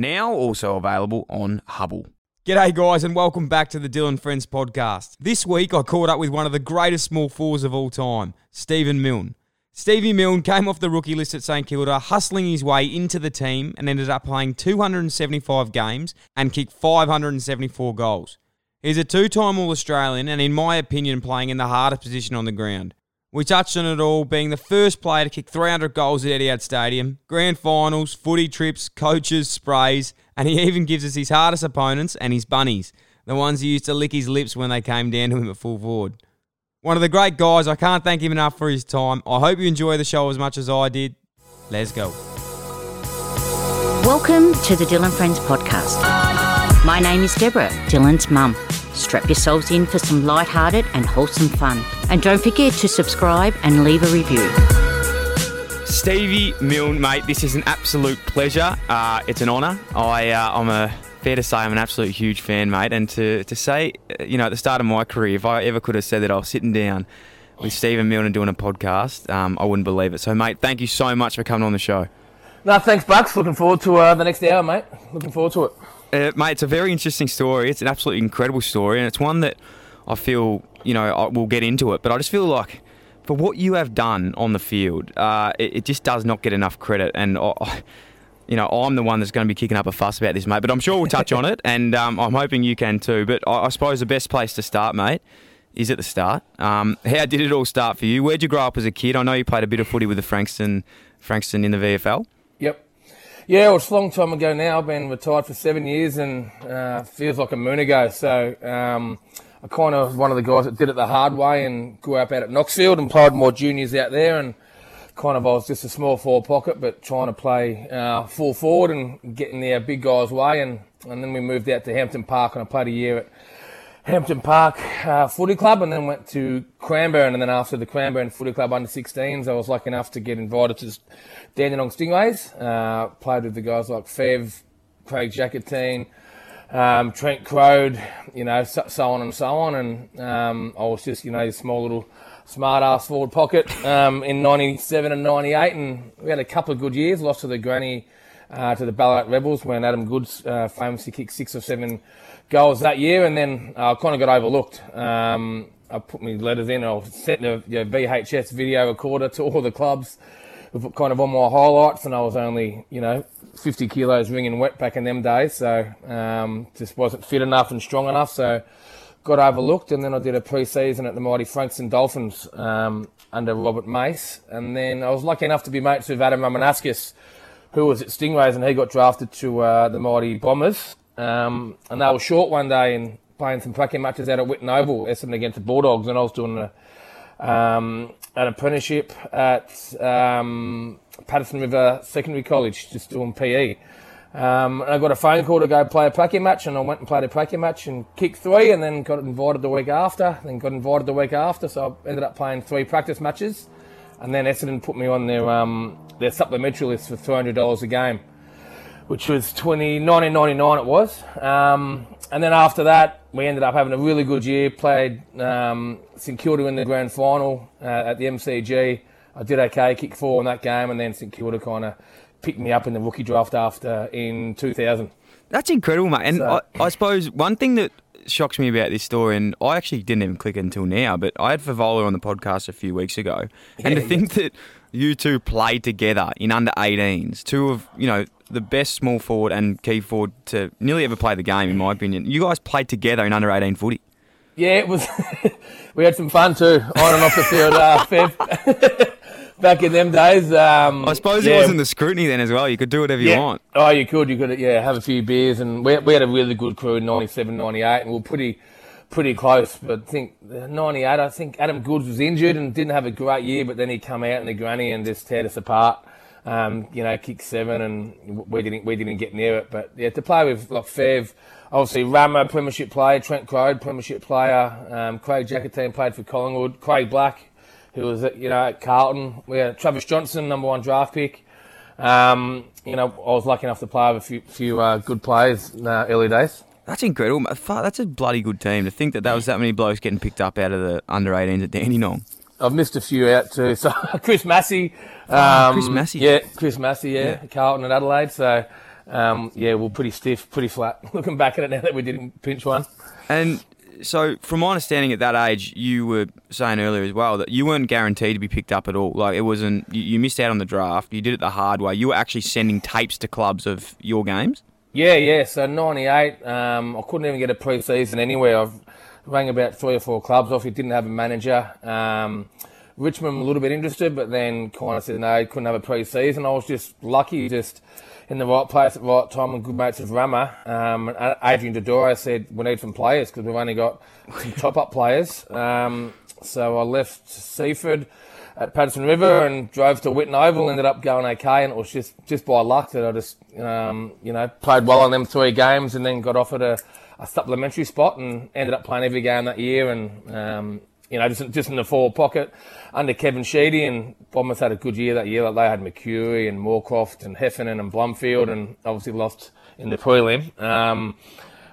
Now also available on Hubbl. G'day, guys, and welcome back to the Dyl & Friends podcast. This week, I caught up with one of the greatest small forwards of all time, Stephen Milne. Stevie Milne came off the rookie list at St Kilda, hustling his way into the team and ended up playing 275 games and kicked 574 goals. He's a two time All Australian and, in my opinion, playing in the hardest position on the ground. We touched on it all, being the first player to kick 300 goals at Etihad Stadium, grand finals, footy trips, coaches, sprays, and he even gives us his hardest opponents and his bunnies, the ones he used to lick his lips when they came down to him at full forward. One of the great guys, I can't thank him enough for his time. I hope you enjoy the show as much as I did. Let's go. Welcome to the Dyl & Friends podcast. My name is Deborah, Dylan's mum. Strap yourselves in for some light-hearted and wholesome fun. And don't forget to subscribe and leave a review. Stevie Milne, mate, this is an absolute pleasure. Uh, it's an honour. I, uh, I'm a fair to say I'm an absolute huge fan, mate. And to, to say, uh, you know, at the start of my career, if I ever could have said that I was sitting down with Stephen Milne and doing a podcast, um, I wouldn't believe it. So, mate, thank you so much for coming on the show. No, thanks, Bucks. Looking forward to uh, the next hour, mate. Looking forward to it. Uh, mate, it's a very interesting story. It's an absolutely incredible story, and it's one that I feel, you know, I, we'll get into it. But I just feel like for what you have done on the field, uh, it, it just does not get enough credit. And I, I- you know, I'm the one that's going to be kicking up a fuss about this, mate. But I'm sure we'll touch on it, and um, I'm hoping you can too. But I, I suppose the best place to start, mate, is at the start. Um, how did it all start for you? Where'd you grow up as a kid? I know you played a bit of footy with the Frankston, Frankston in the VFL. Yep. Yeah, it's a long time ago now. I've been retired for seven years and uh, feels like a moon ago. So um, I kind of was one of the guys that did it the hard way and grew up out at Knoxfield and played more juniors out there. And kind of I was just a small forward pocket, but trying to play uh, full forward and getting in the big guys' way. And, and then we moved out to Hampton Park and I played a year at Hampton Park uh, Footy Club and then went to Cranbourne. And then after the Cranbourne Footy Club under 16s, I was lucky enough to get invited to Dandenong Stingrays. Uh, played with the guys like Fev, Craig Jackatine, um, Trent Croad, you know, so, so on and so on. And um, I was just, you know, small little smart ass forward pocket um, in 97 and 98. And we had a couple of good years, lost to the granny. Uh, to the Ballarat Rebels when Adam Goodes uh, famously kicked six or seven goals that year, and then I kind of got overlooked. Um, I put my letters in, I sent the you know, VHS video recorder to all the clubs, kind of on my highlights, and I was only, you know, 50 kilos ringing wet back in them days, so um, just wasn't fit enough and strong enough, so got overlooked, and then I did a pre-season at the mighty Frankston Dolphins um, under Robert Mace, and then I was lucky enough to be mates with Adam Ramanauskas, who was at Stingrays, and he got drafted to uh, the mighty Bombers. Um, and they were short one day and playing some practice matches out at Whitten Oval, Essendon against the Bulldogs, and I was doing a, um, an apprenticeship at um, Patterson River Secondary College, just doing PE. Um, and I got a phone call to go play a pracky match, and I went and played a pracky match and kicked three, and then got invited the week after, then got invited the week after, so I ended up playing three practice matches, and then Essendon put me on their um, their supplementary list for three hundred dollars a game, which was 20, 1999 it was, um, and then after that we ended up having a really good year, played um, St Kilda in the grand final uh, at the MCG. I did okay, kicked four in that game, and then St Kilda kind of picked me up in the rookie draft after in 2000. That's incredible, mate. And So- I, I suppose one thing that shocks me about this story, and I actually didn't even click it until now, but I had Fevola on the podcast a few weeks ago, and to Yeah, think that you two played together in under 18s, two of you know the best small forward and key forward to nearly ever play the game, in my opinion. You guys played together in under 18 footy. Yeah, it was. we had some fun too, on and off the field, uh, Fev. Back in them days. Um, I suppose yeah, it wasn't the scrutiny then as well. You could do whatever you want. Oh, you could, you could, yeah, have a few beers, and we, we had a really good crew in 97, 98, and we were pretty, pretty close. But I think uh, 98, I think Adam Goodes was injured and didn't have a great year, but then he come out in the granny and just teared us apart. Um, you know, kick seven, and we didn't, we didn't get near it. But yeah, to play with like Fev, obviously Rama, Premiership player, Trent Croad, Premiership player, um, Craig Jackatine played for Collingwood, Craig Black, who was at, you know at Carlton. We had Travis Johnstone, number one draft pick. Um, you know, I was lucky enough to play with a few, few uh, good players in the early days. That's incredible. That's a bloody good team. To think that that was that many blokes getting picked up out of the under 18s at Danny Dandenong. I've missed a few out too. So Chris Massey, um, Chris Massey. yeah, Chris Massey, yeah, Carlton and Adelaide. So um, yeah, we're pretty stiff, pretty flat. Looking back at it now that we didn't pinch one. And so, from my understanding, at that age, you were saying earlier as well that you weren't guaranteed to be picked up at all. Like it wasn't. You, you missed out on the draft. You did it the hard way. You were actually sending tapes to clubs of your games. Yeah, yeah. So '98, um, I couldn't even get a pre-season anywhere. I've rang about three or four clubs off. He didn't have a manager. Um, Richmond a little bit interested, but then kind of said no, couldn't have a pre-season. I was just lucky, just in the right place at the right time, and good mates with Rama. Um, Adrian Dodoro said we need some players because we've only got some top-up players. Um, so I left Seaford at Patterson River and drove to Whitten Oval. Ended up going okay, and it was just just by luck that I just um, you know played well on them three games, and then got offered a, a supplementary spot and ended up playing every game that year, and um, you know just just in the forward pocket under Kevin Sheedy, and Bombers had a good year that year. Like they had Mercuri and Moorcroft and Heffernan and Blumfield, and obviously lost in the prelim. Um,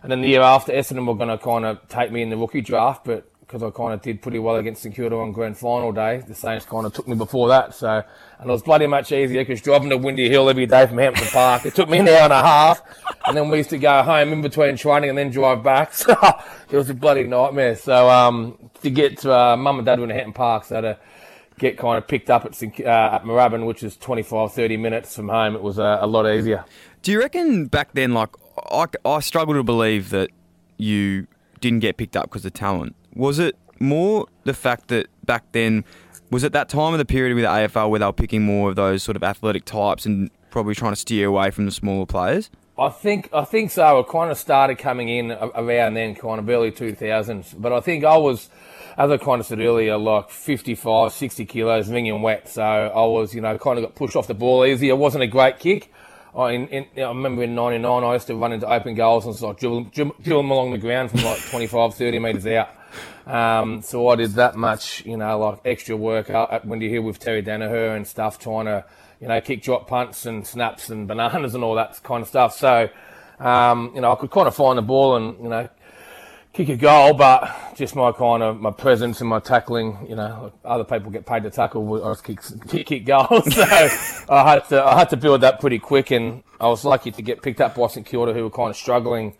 and then the year after, Essendon were going to kind of take me in the rookie draft, but because I kind of did pretty well against St Kilda on grand final day, the Saints kind of took me before that. So, and it was bloody much easier because driving to Windy Hill every day from Hampton Park, it took me an hour and a half. And then we used to go home in between training and then drive back. So it was a bloody nightmare. So, um, to get to, uh, mum and dad were in Hampton Park, so to get kind of picked up at, uh, at Moorabbin, which is 25, 30 minutes from home, it was uh, a lot easier. Do you reckon back then, like I, I struggle to believe that you didn't get picked up because of talent? Was it more the fact that back then was it that time of the period with the AFL where they were picking more of those sort of athletic types and probably trying to steer away from the smaller players? I think I think so. It kind of started coming in around then, kind of early 2000s. But I think I was, as I kind of said earlier, like 55, 60 kilos, ringing wet. So I was, you know, kind of got pushed off the ball easy. It wasn't a great kick. I, in, in, I remember in 99, I used to run into open goals and sort of dribble, dribble, dribble them along the ground from like 25, 30 metres out. Um, so I did that much, you know, like extra work at Windy Hill with Terry Daniher and stuff, trying to, you know, kick drop punts and snaps and bananas and all that kind of stuff. So, um, you know, I could kind of find the ball and, you know, kick a goal, but just my kind of my presence and my tackling, you know, other people get paid to tackle, I kick, kick, kick goals. So I had to I had to build that pretty quick, and I was lucky to get picked up by St Kilda, who were kind of struggling,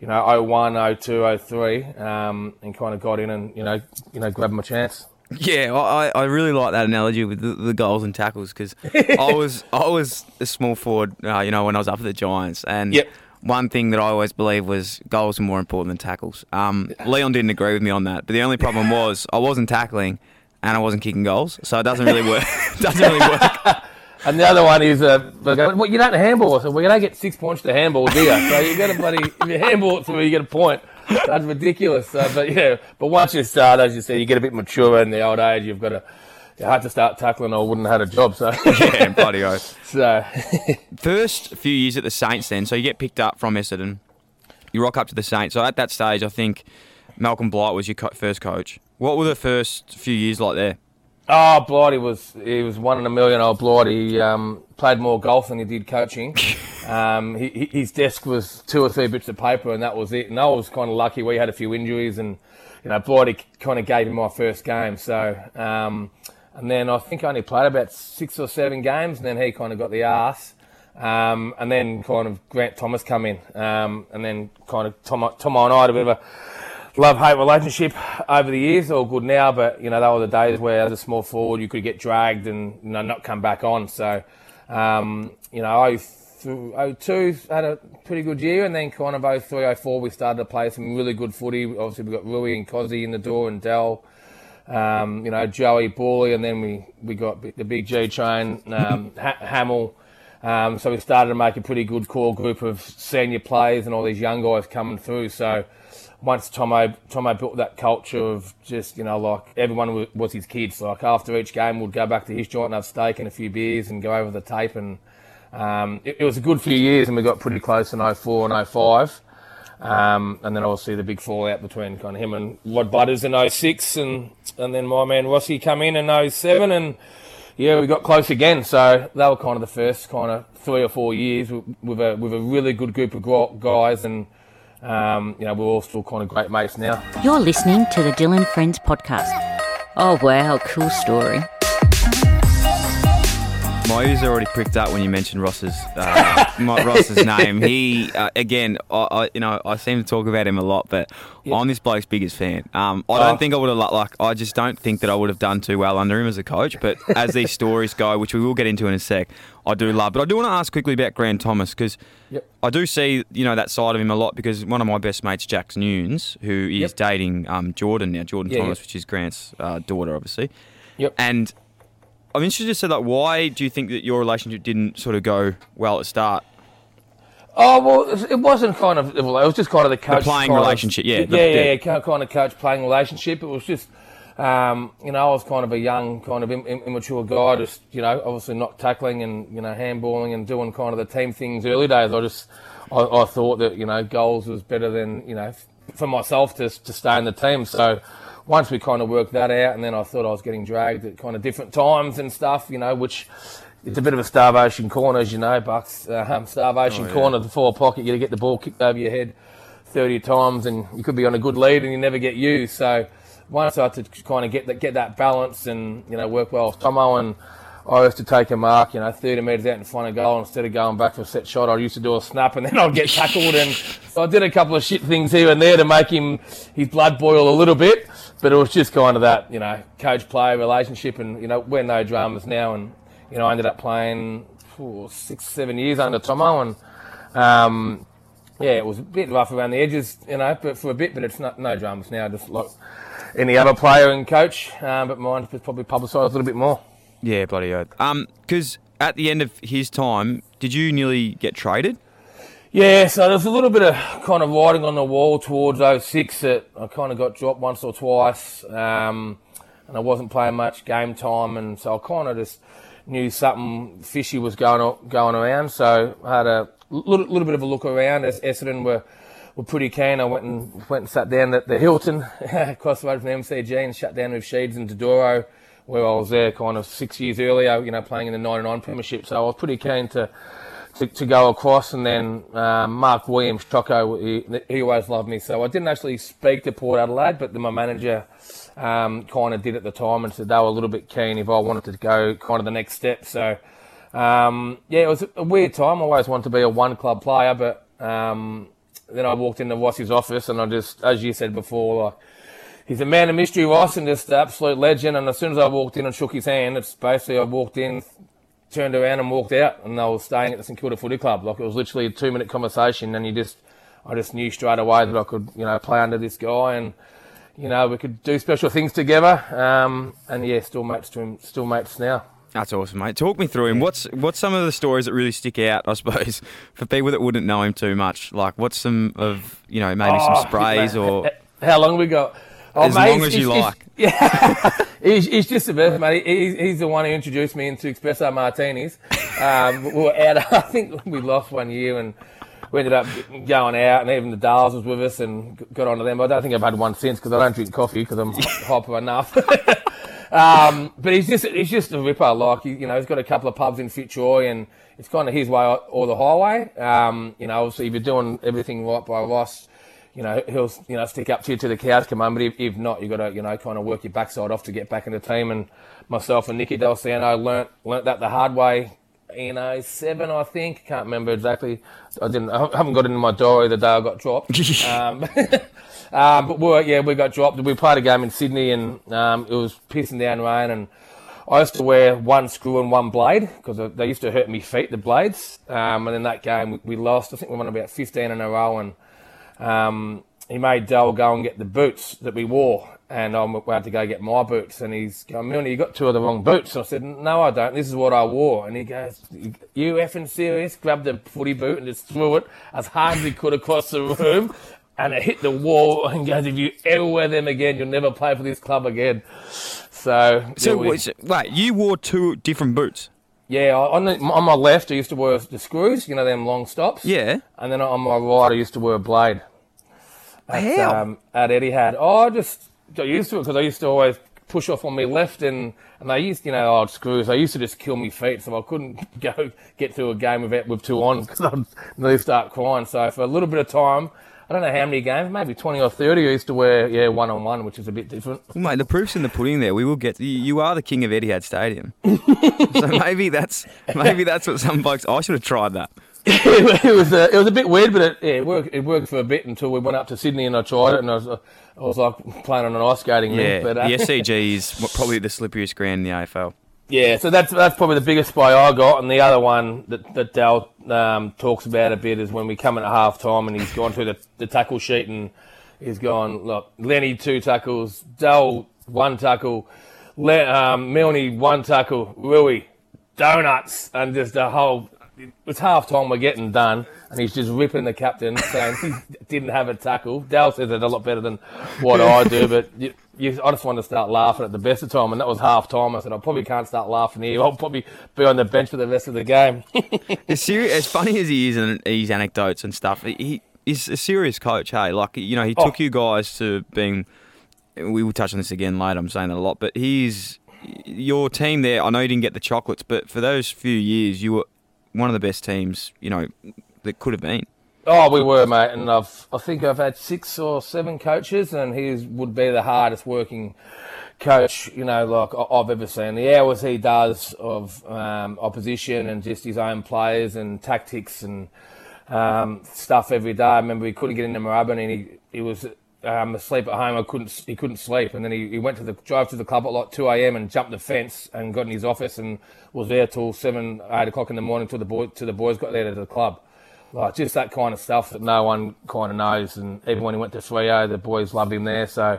you know, 01, 02, 03, um, and kind of got in and you know, you know, grabbed my chance. Yeah, I, I really like that analogy with the, the goals and tackles because I was I was a small forward, uh, you know, when I was up at the Giants, and Yep. one thing that I always believed was goals are more important than tackles. Um, Leon didn't agree with me on that, but the only problem was I wasn't tackling and I wasn't kicking goals, so it doesn't really work. doesn't really work. And the other one is, uh, well, you don't handball. Said, well, you don't get six points to handball, do you? So you get a bloody, if you handball it to me, you get a point. That's ridiculous. So, but yeah, but once you start, as you say, you get a bit mature in the old age, you've got to, you had to start tackling or I wouldn't have had a job. So, yeah, bloody oath. so First few years at the Saints, then, so you get picked up from Essendon, you rock up to the Saints. So at that stage, I think Malcolm Blight was your co- first coach. What were the first few years like there? Oh, Blighty was he was one in a million old Blighty. He um, played more golf than he did coaching. Um, he, his desk was two or three bits of paper, and that was it. And I was kind of lucky. We had a few injuries, and you know, Blighty kind of gave him my first game. So, um, and then I think I only played about six or seven games, and then he kind of got the ass. Um, and then kind of Grant Thomas come in, um, and then kind of Tom, Tom and I had a bit of a love hate relationship over the years. All good now, but you know they were the days where as a small forward you could get dragged and you know not come back on. So um, you know, 02 had a pretty good year, and then kind of 03, 04 we started to play some really good footy. Obviously we got Rui and Cozzy in the door and Dell. Um, you know, Joey Bawley, and then we, we got the big G train, um, ha- Hamill. Um, so we started to make a pretty good core group of senior players and all these young guys coming through. So once Tomo Tomo built that culture of just you know like everyone was his kids. Like after each game, we'd go back to his joint and have steak and a few beers and go over the tape. And um, it, it, was a good few years, and we got pretty close in 04 and 05. Um, and then obviously the big fallout between kind of him and Rod Butterss in 06 and and then my man Rossi come in in 07 and yeah we got close again so they were kind of the first kind of three or four years with, a with a really good group of guys and um, you know we're all still kind of great mates now. You're listening to the Dyl & Friends podcast. Oh wow, cool story. My ears already pricked up when you mentioned Ross's uh, Ross's name. He uh, again, I, I, you know I seem to talk about him a lot, but yeah. I'm this bloke's biggest fan. Um, I don't oh. think I would have like I just don't think that I would have done too well under him as a coach. But as these stories go, which we will get into in a sec, I do love. But I do want to ask quickly about Grant Thomas because yep. I do see you know that side of him a lot because one of my best mates, Jack Nunes, who is yep. dating um, Jordan now, Jordan yeah, Thomas, which is Grant's uh, daughter, obviously. Yep. And I'm interested to say that why do you think that your relationship didn't sort of go well at the start? Oh well, it wasn't kind of. Well, It was just kind of the coach the playing relationship. Of, yeah, the, yeah, yeah, yeah, kind of coach playing relationship. It was just, um, you know, I was kind of a young, kind of immature guy, just you know, obviously not tackling and you know handballing and doing kind of the team things early days. I just, I, I thought that you know goals was better than you know for myself to to stay in the team. So once we kind of worked that out, and then I thought I was getting dragged at kind of different times and stuff, you know, which it's a bit of a starvation corner, as you know, Bucks. Uh, starvation oh, yeah. corner, the four pocket, you get the ball kicked over your head 30 times, and you could be on a good lead and you never get used. So once I had to kind of get that, get that balance and, you know, work well with Tomo and I used to take a mark, you know, 30 metres out in front of goal instead of going back for a set shot. I used to do a snap and then I'd get tackled. And I did a couple of shit things here and there to make him, his blood boil a little bit. But it was just kind of that, you know, coach player relationship. And, you know, we're no dramas now. And, you know, I ended up playing for six, seven years under Tomo. And, um, yeah, it was a bit rough around the edges, you know, but for a bit, but it's not, no dramas now, just like any other player and coach. Um, but mine was probably publicised a little bit more. Yeah, bloody oath. Um, because at the end of his time, did you nearly get traded? Yeah, so there's a little bit of kind of writing on the wall towards 06 that I kind of got dropped once or twice, um, and I wasn't playing much game time, and so I kind of just knew something fishy was going going around. So I had a little, little bit of a look around. As Essendon were were pretty keen. I went and went and sat down at the Hilton across the road from the MCG and shut down with Sheeds and Dodoro where I was there kind of six years earlier, you know, playing in the 99 Premiership. So I was pretty keen to to, to go across. And then uh, Mark Williams, Choco, he, he, always loved me. So I didn't actually speak to Port Adelaide, but my manager um, kind of did at the time and said they were a little bit keen if I wanted to go kind of the next step. So um, yeah, it was a weird time. I always wanted to be a one club player, but um, then I walked into Rossi's office and I just, as you said before, like he's a man of mystery, Ross, and just an absolute legend. And as soon as I walked in and shook his hand, it's basically I walked in, turned around and walked out, and I was staying at the St Kilda Footy Club. Like it was literally a two minute conversation, and you just, I just knew straight away that I could, you know, play under this guy, and you know, we could do special things together. Um, and yeah, still mates to him, still mates now. That's awesome, mate. Talk me through him. What's what's some of the stories that really stick out? I suppose for people that wouldn't know him too much. Like, what's some of you know maybe oh, some sprays or how long we got? Oh, as mate, long as you like. He's, yeah, he's, he's, just a best, mate. He's, he's, the one who introduced me into espresso martinis. Um, we were out. I think we lost one year and we ended up going out, and even the Dales was with us and got onto them. I don't think I've had one since because I don't drink coffee because I'm hyper enough. um, but he's just he's just a ripper. Like you know, he's got a couple of pubs in Fitzroy, and it's kind of his way or the highway. Um, you know, obviously if you're doing everything right by Ross you know, he'll you know stick up to you to the cows come home. But if, if not, you got to you know kind of work your backside off to get back in the team. And myself and Nicky Dal Santo learnt learnt that the hard way in 07, I think. Can't remember exactly. I didn't. I haven't got it in my diary the day I got dropped. um, um, but we yeah, we got dropped. We played a game in Sydney, and um, it was pissing down rain, and I used to wear one screw and one blade because they used to hurt me feet, the blades. Um, and in that game, we lost. I think we won about 15 in a row, and um, he made Dell go and get the boots that we wore, and I had to go get my boots. And he's going, Milne, you got two of the wrong boots. I said, No, I don't. This is what I wore. And he goes, You effing serious? Grabbed the footy boot and just threw it as hard as he could across the room. And it hit the wall and goes, If you ever wear them again, you'll never play for this club again. So, so, yeah, we, wait, wait, you wore two different boots? Yeah, on, the, on my left, I used to wear the screws, you know, them long stops. Yeah. And then on my right, I used to wear a blade. At? Um, at Etihad. Oh, I just got used to it because I used to always push off on my left and, and they used, you know, old screws. They used to just kill me feet, so I couldn't go get through a game with, with two on because I'd nearly start crying. So for a little bit of time, I don't know how many games, maybe 20 or 30, I used to wear, yeah, one on one, which is a bit different. Well, mate, the proof's in the pudding there. We will get, you, you are the king of Etihad Stadium. so maybe that's, maybe that's what some blokes, I should have tried that. it was uh, it was a bit weird, but it, yeah, it worked. It worked for a bit until we went up to Sydney and I tried it, and I was uh, I was like playing on an ice skating rink. Yeah, but, uh, the SCG is probably the slipperiest ground in the AFL. Yeah, so that's that's probably the biggest spy I got, and the other one that that Dal um, talks about a bit is when we come in at half time and he's gone through the, the tackle sheet and he's gone look Lenny two tackles, Dal one tackle, Le, um, Milne one tackle, Rui donuts, and just a whole it's half time we're getting done, and he's just ripping the captain, saying he didn't have a tackle. Dal says it a lot better than what I do, but you, you, I just wanted to start laughing at the best of time, and that was half time. I said, I probably can't start laughing here. I'll probably be on the bench for the rest of the game. it's serious, as funny as he is and his anecdotes and stuff, he, he's a serious coach, hey? Like, you know, he took oh. you guys to being. We will touch on this again later. I'm saying that a lot, but he's your team there. I know you didn't get the chocolates, but for those few years, you were one of the best teams, you know, that could have been. Oh, we were, mate, and I've I think I've had six or seven coaches, and he would be the hardest working coach, you know, like I've ever seen. The hours he does of um, opposition and just his own players and tactics and um, stuff every day. I remember he couldn't get into Moorabbin, and he he was um, asleep at home. I couldn't he couldn't sleep, and then he, he went to the drive to the club at like two a.m. and jumped the fence and got in his office and was there till seven eight o'clock in the morning till the boy till the boys got there to the club. Like just that kind of stuff that no one kind of knows. And even when he went to Freo, the boys loved him there. So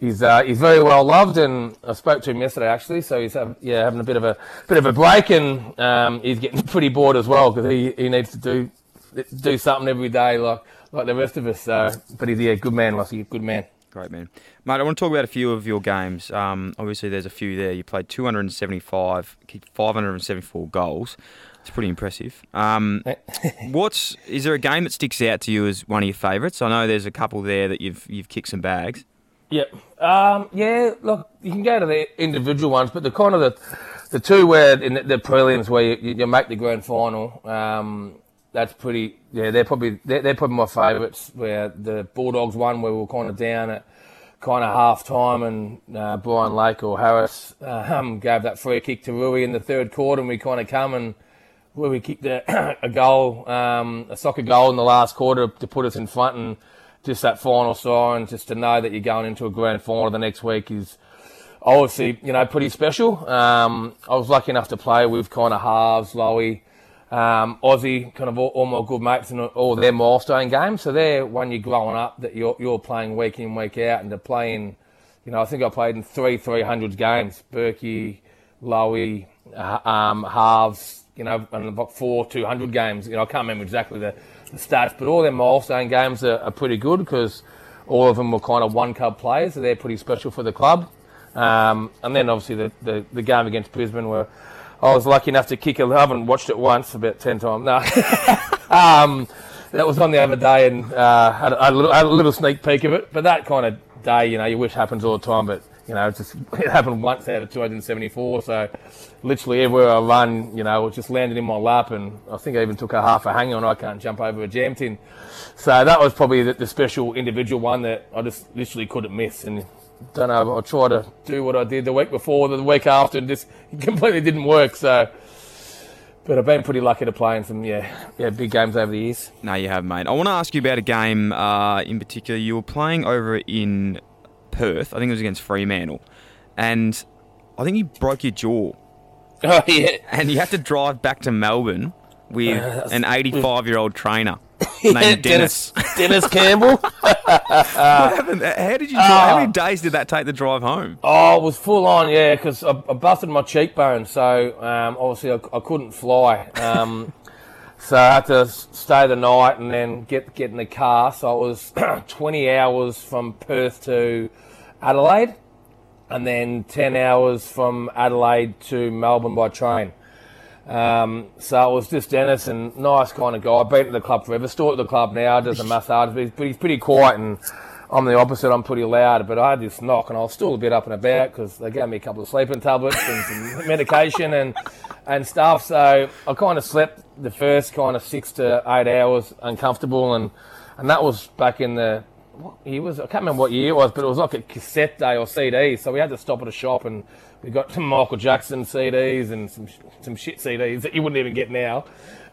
he's uh, he's very well loved. And I spoke to him yesterday actually. So he's have, yeah having a bit of a bit of a break, and um, he's getting pretty bored as well because he, he needs to do do something every day like like the rest of us. So, but he's yeah, good man, Lossie, good man. Great man, mate. I want to talk about a few of your games. Um, obviously, there's a few there. You played 275, kicked 574 goals. It's pretty impressive. Um, what's is there a game that sticks out to you as one of your favourites? I know there's a couple there that you've you've kicked some bags. Yep. Um, yeah. Look, you can go to the individual ones, but the kind of the the two where in the, the prelims where you, you, make the grand final. Um, that's pretty. Yeah, they're probably they're, they're probably my favourites. Where the Bulldogs won, where we were kind of down at kind of half time, and uh, Brian Lake or Harris um, gave that free kick to Rui in the third quarter, and we kind of come and where we kicked a, a goal, um, a soccer goal in the last quarter to put us in front, and just that final siren, just to know that you're going into a grand final the next week is obviously you know pretty special. Um, I was lucky enough to play with kind of Harvs, Lowy, um, Aussie, kind of all, all, my good mates and all their milestone games. So they're when you're growing up that you're you're playing week in week out, and they're playing. You know, I think I played in three 300 games. Burkey, Lowy, uh, um, Harvs, you know, and about four 200 games. You know, I can't remember exactly the, the stats, but all their milestone games are, are pretty good because all of them were kind of one club players, so they're pretty special for the club. Um, and then obviously the, the, the, game against Brisbane where I was lucky enough to kick it. I haven't watched it once, about 10 times. No. um, that was on the other day and uh, had, a, had, a little, had a little sneak peek of it. But that kind of day, you know, you wish happens all the time. But you know, it just it happened once out of 274. So literally everywhere I run, you know, it just landed in my lap, and I think I even took a half a hang on. I can't jump over a jam tin. So that was probably the, the special individual one that I just literally couldn't miss. And don't know, I tried to do what I did the week before, the week after, and just completely didn't work. So. But I've been pretty lucky to play in some yeah, yeah big games over the years. No, you have, mate. I want to ask you about a game uh, in particular. You were playing over in Perth. I think it was against Fremantle, and I think you broke your jaw. Oh yeah, and you had to drive back to Melbourne with an 85 year old trainer Dennis. Dennis, Dennis Campbell. what happened? How did you? Drive? Uh, how many days did that take the drive home? Oh, it was full on, yeah, because I, I, busted my cheekbone, so um, obviously I, I, couldn't fly. Um, so I had to stay the night and then get get in the car. So it was 20 hours from Perth to Adelaide, and then 10 hours from Adelaide to Melbourne by train. Um, so it was just Dennis and nice kind of guy. Been at the club forever. Still at the club now, does a massage, but he's, but he's pretty quiet and I'm the opposite. I'm pretty loud, but I had this knock and I was still a bit up and about because they gave me a couple of sleeping tablets and some medication and and stuff. So I kind of slept the first kind of six to eight hours uncomfortable, and and that was back in the what year was I can't remember what year it was, but it was like a cassette day or CD. So we had to stop at a shop and we got some Michael Jackson CDs and some some shit CDs that you wouldn't even get now,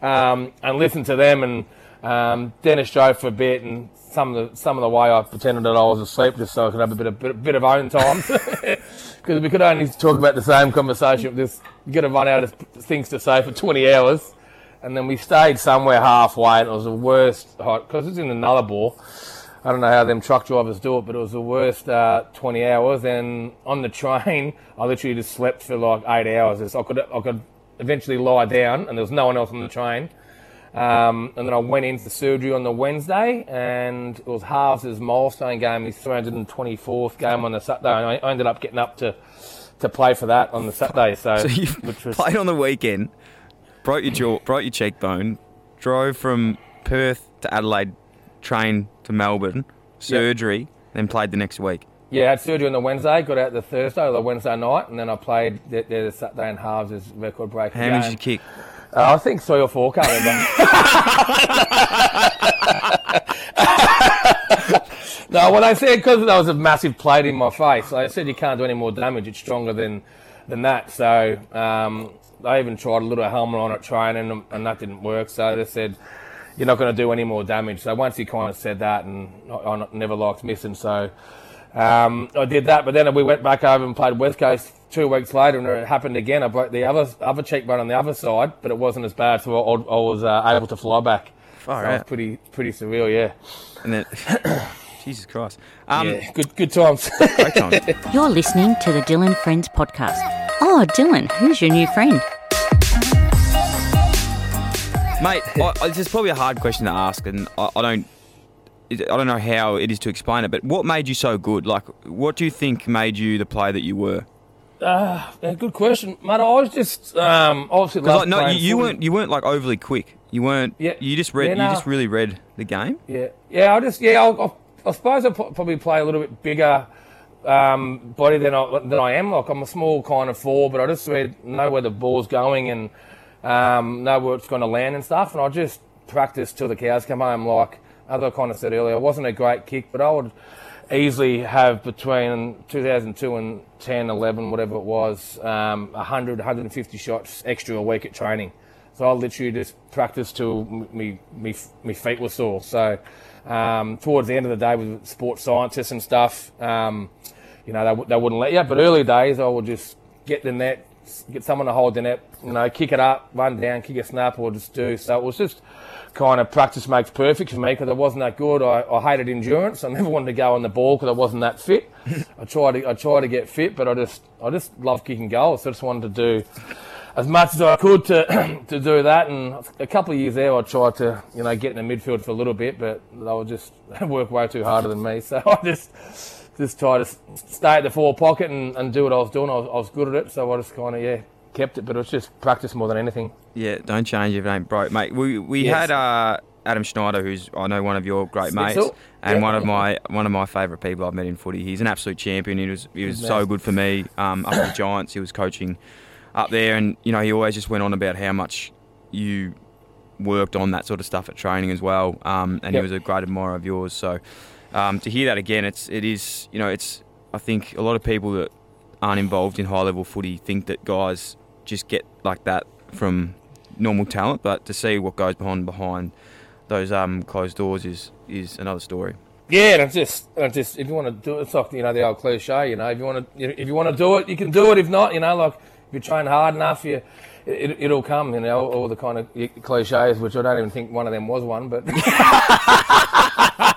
um, and listen to them. And um, Dennis drove for a bit, and some of the some of the way I pretended that I was asleep just so I could have a bit of bit, bit of own time because we could only talk about the same conversation. Just get a run out of things to say for 20 hours, and then we stayed somewhere halfway, and it was the worst hot because it's in the Nullarbor. I don't know how them truck drivers do it, but it was the worst uh, 20 hours. And on the train, I literally just slept for like eight hours. I could I could eventually lie down, and there was no one else on the train. Um, and then I went into surgery on the Wednesday, and it was Harvs' milestone game, his 324th game on the Saturday. And I ended up getting up to, to play for that on the Saturday. So, so you was... played on the weekend, broke your jaw, broke your cheekbone, drove from Perth to Adelaide, train to Melbourne, surgery, yep. then played the next week. Yeah, I had surgery on the Wednesday, got out the Thursday or the Wednesday night, and then I played the, the Saturday and Harvs as record breaking How many did you kick? Uh, I think three or four, can't remember. no, when I said because there was a massive plate in my face, I said you can't do any more damage. It's stronger than than that. So um, I even tried a little helmet on it training, and, and that didn't work. So they said you're not going to do any more damage. So once he kind of said that, and I, I never liked missing, so um, I did that. But then we went back over and played West Coast two weeks later, and it happened again. I broke the other other cheekbone on the other side, but it wasn't as bad, so I, I was uh, able to fly back. Far so out. was pretty pretty surreal, yeah. And then, Jesus Christ, um, yeah, good good times. great times. You're listening to the Dyl & Friends podcast. Oh, Dylan, who's your new friend? Mate, I, this is probably a hard question to ask, and I, I don't I don't know how it is to explain it, but what made you so good? Like, what do you think made you the player that you were? Uh, yeah, good question, mate. I was just um, obviously like, no, you, you weren't you weren't like overly quick. You weren't. Yeah, you just read. Yeah, nah. You just really read the game. Yeah, yeah. I just yeah. I, I, I suppose I probably play a little bit bigger um, body than I than I am. Like I'm a small kind of four, but I just read, know where the ball's going and um, know where it's going to land and stuff. And I just practice till the cows come home. Like as I kind of said earlier, it wasn't a great kick, but I would easily have between 2002 and 10, 11, whatever it was, um, 100, 150 shots extra a week at training. So I literally just practiced till me, me, me feet were sore. So um, towards the end of the day with sports scientists and stuff, um, you know, they, they wouldn't let you. But early days, I would just get the net, get someone to hold the net, you know, kick it up, run down, kick a snap, or just do. So it was just kind of practice makes perfect for me because I wasn't that good. I, I, hated endurance. I never wanted to go on the ball because I wasn't that fit. I tried to I tried to get fit, but I just I just love kicking goals. So I just wanted to do as much as I could to to do that. And a couple of years there, I tried to you know get in the midfield for a little bit, but they were just work way too harder than me. So I just just try to stay at the forward pocket and, and do what I was doing. I was, I was good at it, so I just kind of yeah kept it, but it was just practice more than anything. Yeah, don't change if it ain't broke, mate. We we yes. had uh, Adam Schneider, who's I know one of your great mates and Yeah. one of my one of my favourite people I've met in footy. He's an absolute champion. He was he was so good for me um, up at the Giants. He was coaching up there, and you know he always just went on about how much you worked on that sort of stuff at training as well. Um, and he was a great admirer of yours. So um, to hear that again, it's it is you know it's I think a lot of people that aren't involved in high level footy think that guys just get like that from normal talent, but to see what goes behind behind those um, closed doors is is another story. Yeah, and it's just, and it's just if you want to do it, it's like you know the old cliche. You know, if you want to, if you want to do it, you can do it. If not, you know, like if you train hard enough, you it, it'll come. You know, all the kind of cliches, which I don't even think one of them was one, but.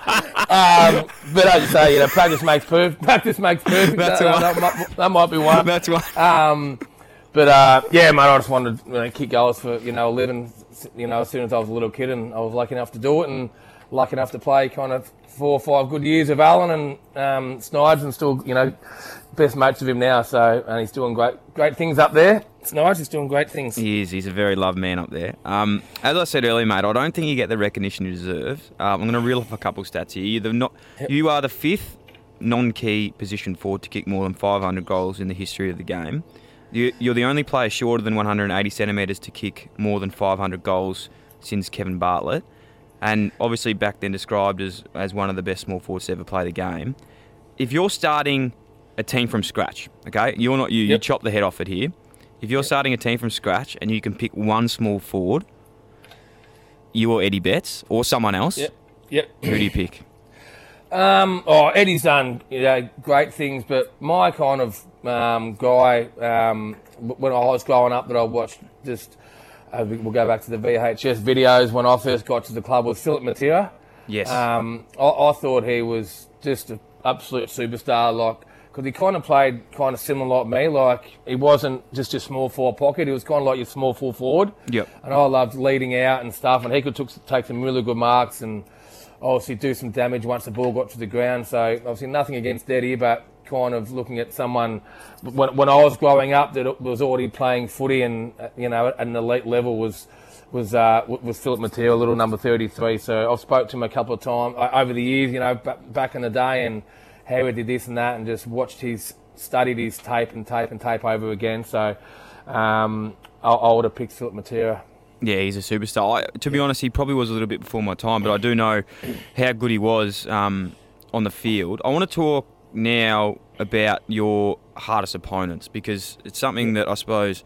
um, but as you say, you know, practice makes perfect. Practice makes perfect. That's that, the that, might, that might be one. That's why. Um, but uh, yeah, mate, I just wanted to you know, kick goals for you know a living. You know, as soon as I was a little kid, and I was lucky enough to do it, and lucky enough to play kind of four or five good years of Alan and um, Snides, and still you know best mates of him now. So and he's doing great great things up there. Snides he's doing great things. He is. He's a very loved man up there. Um, as I said earlier, mate, I don't think you get the recognition you deserve. Um, I'm going to reel off a couple of stats here. You're the not, you are the fifth non-key position forward to kick more than 500 goals in the history of the game. You, you're the only player shorter than 180 centimetres to kick more than 500 goals since Kevin Bartlett, and obviously back then described as, as one of the best small forwards to ever play the game. If you're starting a team from scratch, okay, you're not you. You chop the head off it here. If you're starting a team from scratch and you can pick one small forward, you or Eddie Betts or someone else, Yep. Yep. who do you pick? Um, oh, Eddie's done you know, great things, but my kind of um, guy um, when I was growing up that I watched just uh, we- we'll go back to the VHS videos when I first got to the club was Philip Matera. Yes. Um, I, I thought he was just an absolute superstar, like because he kind of played kind of similar like me. Like he wasn't just a small forward pocket; he was kind of like your small full forward. Yep. And I loved leading out and stuff, and he could took, take some really good marks and obviously do some damage once the ball got to the ground. So obviously nothing against Eddie, but kind of looking at someone when, when I was growing up that was already playing footy and uh, you know at an elite level was was uh, was Philip Matera, little number 33. So I've spoke to him a couple of times over the years, you know, b- back in the day, and he did this and that, and just watched his studied his tape and tape and tape over again. So um, I, I would have picked Philip Matera. Yeah, he's a superstar. I, to be honest, he probably was a little bit before my time, but I do know how good he was um, on the field. I want to talk now about your hardest opponents because it's something that I suppose,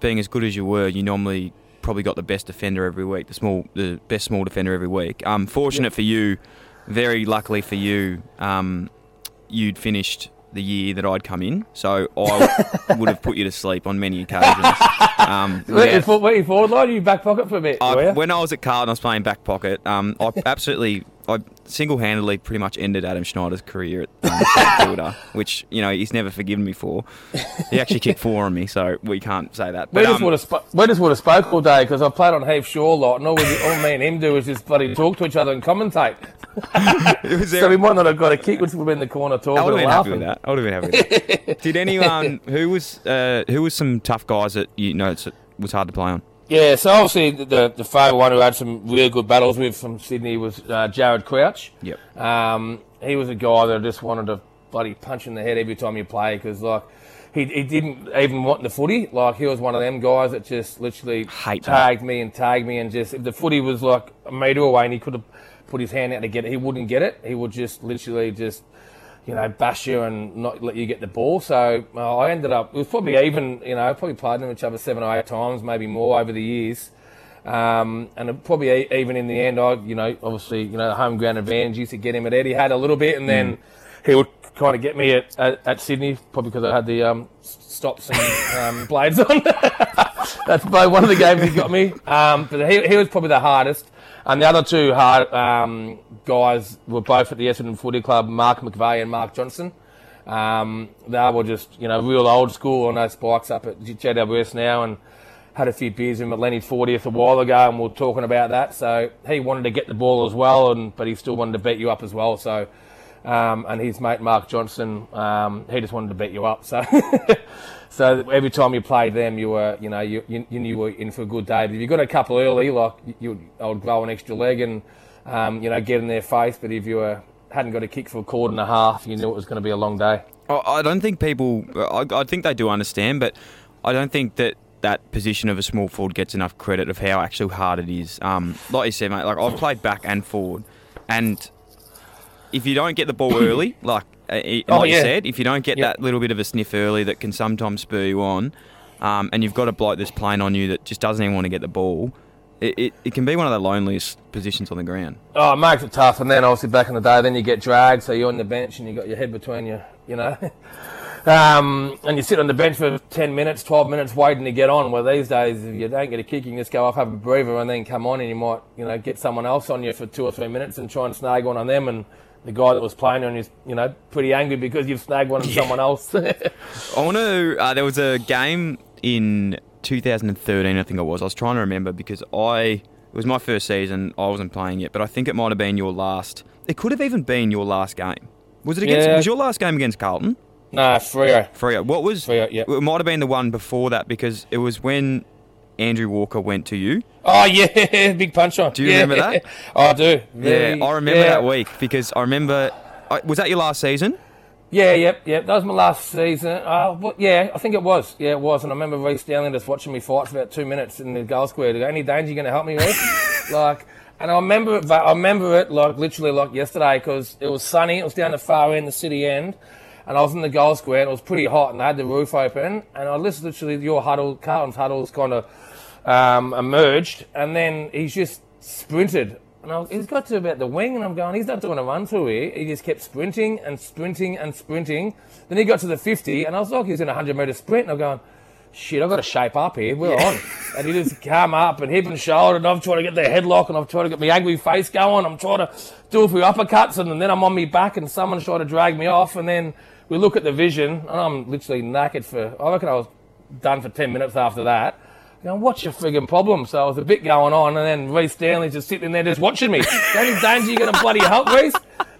being as good as you were, you normally probably got the best defender every week, the small, the best small defender every week. Um, fortunate for you, very luckily for you, um, you'd finished the year that I'd come in, so I would have put you to sleep on many occasions. Um, Were were you forward line? You back pocket for a bit? I, were you? when I was at Carlton, I was playing back pocket. Um, I absolutely, I single-handedly pretty much ended Adam Schneider's career at um, St Kilda, which you know he's never forgiven me for. He actually kicked four on me, so we can't say that. We just um, would have sp- we just would have spoke all day because I played on Heath Shaw a lot, and all, we, all me and him do is just bloody talk to each other and commentate. it So we might not have got a kick, which would have been the corner I talking would have and been happy laughing. with that. I would have been happy with that. Did anyone who was uh, who was some tough guys that you know it was hard to play on? Yeah, so obviously the the, the favourite one who had some real good battles with from Sydney was uh, Jared Crouch. Yep. Um, he was a guy that I just wanted to bloody punch in the head every time you play because like he, he didn't even want the footy. Like he was one of them guys that just literally Hate that. tagged me and tagged me and just if the footy was like a metre away and he could have put his hand out to get it, he wouldn't get it. He would just literally just you know, bash you and not let you get the ball. So uh, I ended up, it was probably even, you know, probably played them each other seven or eight times, maybe more over the years. Um, and probably e- even in the end, I, you know, obviously, you know, the home ground advantage used to get him at Etihad a little bit, and then he would kind of get me at, at, at Sydney, probably because I had the um, stops and um, blades on. That's probably one of the games he got me. Um, but he, he was probably the hardest. And the other two hard um, guys were both at the Essendon Footy Club, Mark McVeigh and Mark Johnson. Um, they were just, you know, real old school on those spikes up at GWS now and had a few beers with Lenny's 40th a while ago and we were talking about that. So he wanted to get the ball as well, and but he still wanted to beat you up as well. So um, and his mate Mark Johnson, um, he just wanted to beat you up. So, so every time you played them, you were, you know, you, you, you knew you were in for a good day. But if you got a couple early, like you, I would grow an extra leg and, um, you know, get in their face. But if you were hadn't got a kick for a quarter and a half, you knew it was going to be a long day. I don't think people. I, I think they do understand, but I don't think that that position of a small forward gets enough credit of how actually hard it is. Um, like you said, mate, like I've played back and forward, and if you don't get the ball early, like, like oh, yeah. you said, if you don't get yep. that little bit of a sniff early, that can sometimes spur you on, um, and you've got a bloke that's playing on you that just doesn't even want to get the ball. It, it, it, can be one of the loneliest positions on the ground. Oh, it makes it tough. And then obviously back in the day, then you get dragged, so you're on the bench and you got your head between you, you know. Um, and you sit on the bench for 10 minutes, 12 minutes waiting to get on. Where these days, if you don't get a kick, you can just go off, have a breather, and then come on, and you might, you know, get someone else on you for two or three minutes and try and snag one on them. And the guy that was playing on is, you know, pretty angry because you've snagged one on yeah. someone else. I want to. Uh, there was a game in 2013, I think it was. I was trying to remember because I. It was my first season. I wasn't playing yet, but I think it might have been your last. It could have even been your last game. Was it against? Yeah. Was your last game against Carlton? Nah, Freo. Freo. What was? Freo, yeah. It might have been the one before that because it was when Andrew Walker went to you. Oh yeah, big punch on. Do you yeah. remember that? I do. Very, yeah, I remember yeah. that week because I remember. Was that your last season? Yeah, yep, yep. That was my last season. Uh, well, yeah, I think it was. Yeah, it was. And I remember Rhys Stanley just watching me fight for about two minutes in the goal square. To go, any danger? You going to help me, Rhys? like, and I remember it. I remember it like literally like yesterday because it was sunny. It was down the far end, the city end and I was in the goal square and it was pretty hot and I had the roof open and I listened literally your huddle, Carlton's huddles kind of um, emerged and then he's just sprinted and was, he's got to about the wing and I'm going, he's not doing a run through here. He just kept sprinting and sprinting and sprinting. Then he got to the 50 and I was like, he's in a 100 metre sprint and I'm going, shit, I've got to shape up here. We're yeah. on. And he just come up and hip and shoulder, and I'm trying to get the headlock, and I'm trying to get my angry face going. I'm trying to do a few uppercuts, and then I'm on my back, and someone's trying to drag me off, and then we look at the vision, and I'm literally knackered for, I reckon I was done for 10 minutes after that. Going, what's your frigging problem? So I was a bit going on, and then Rhys Stanley's just sitting there just watching me. Any danger you're going to bloody help, Rhys?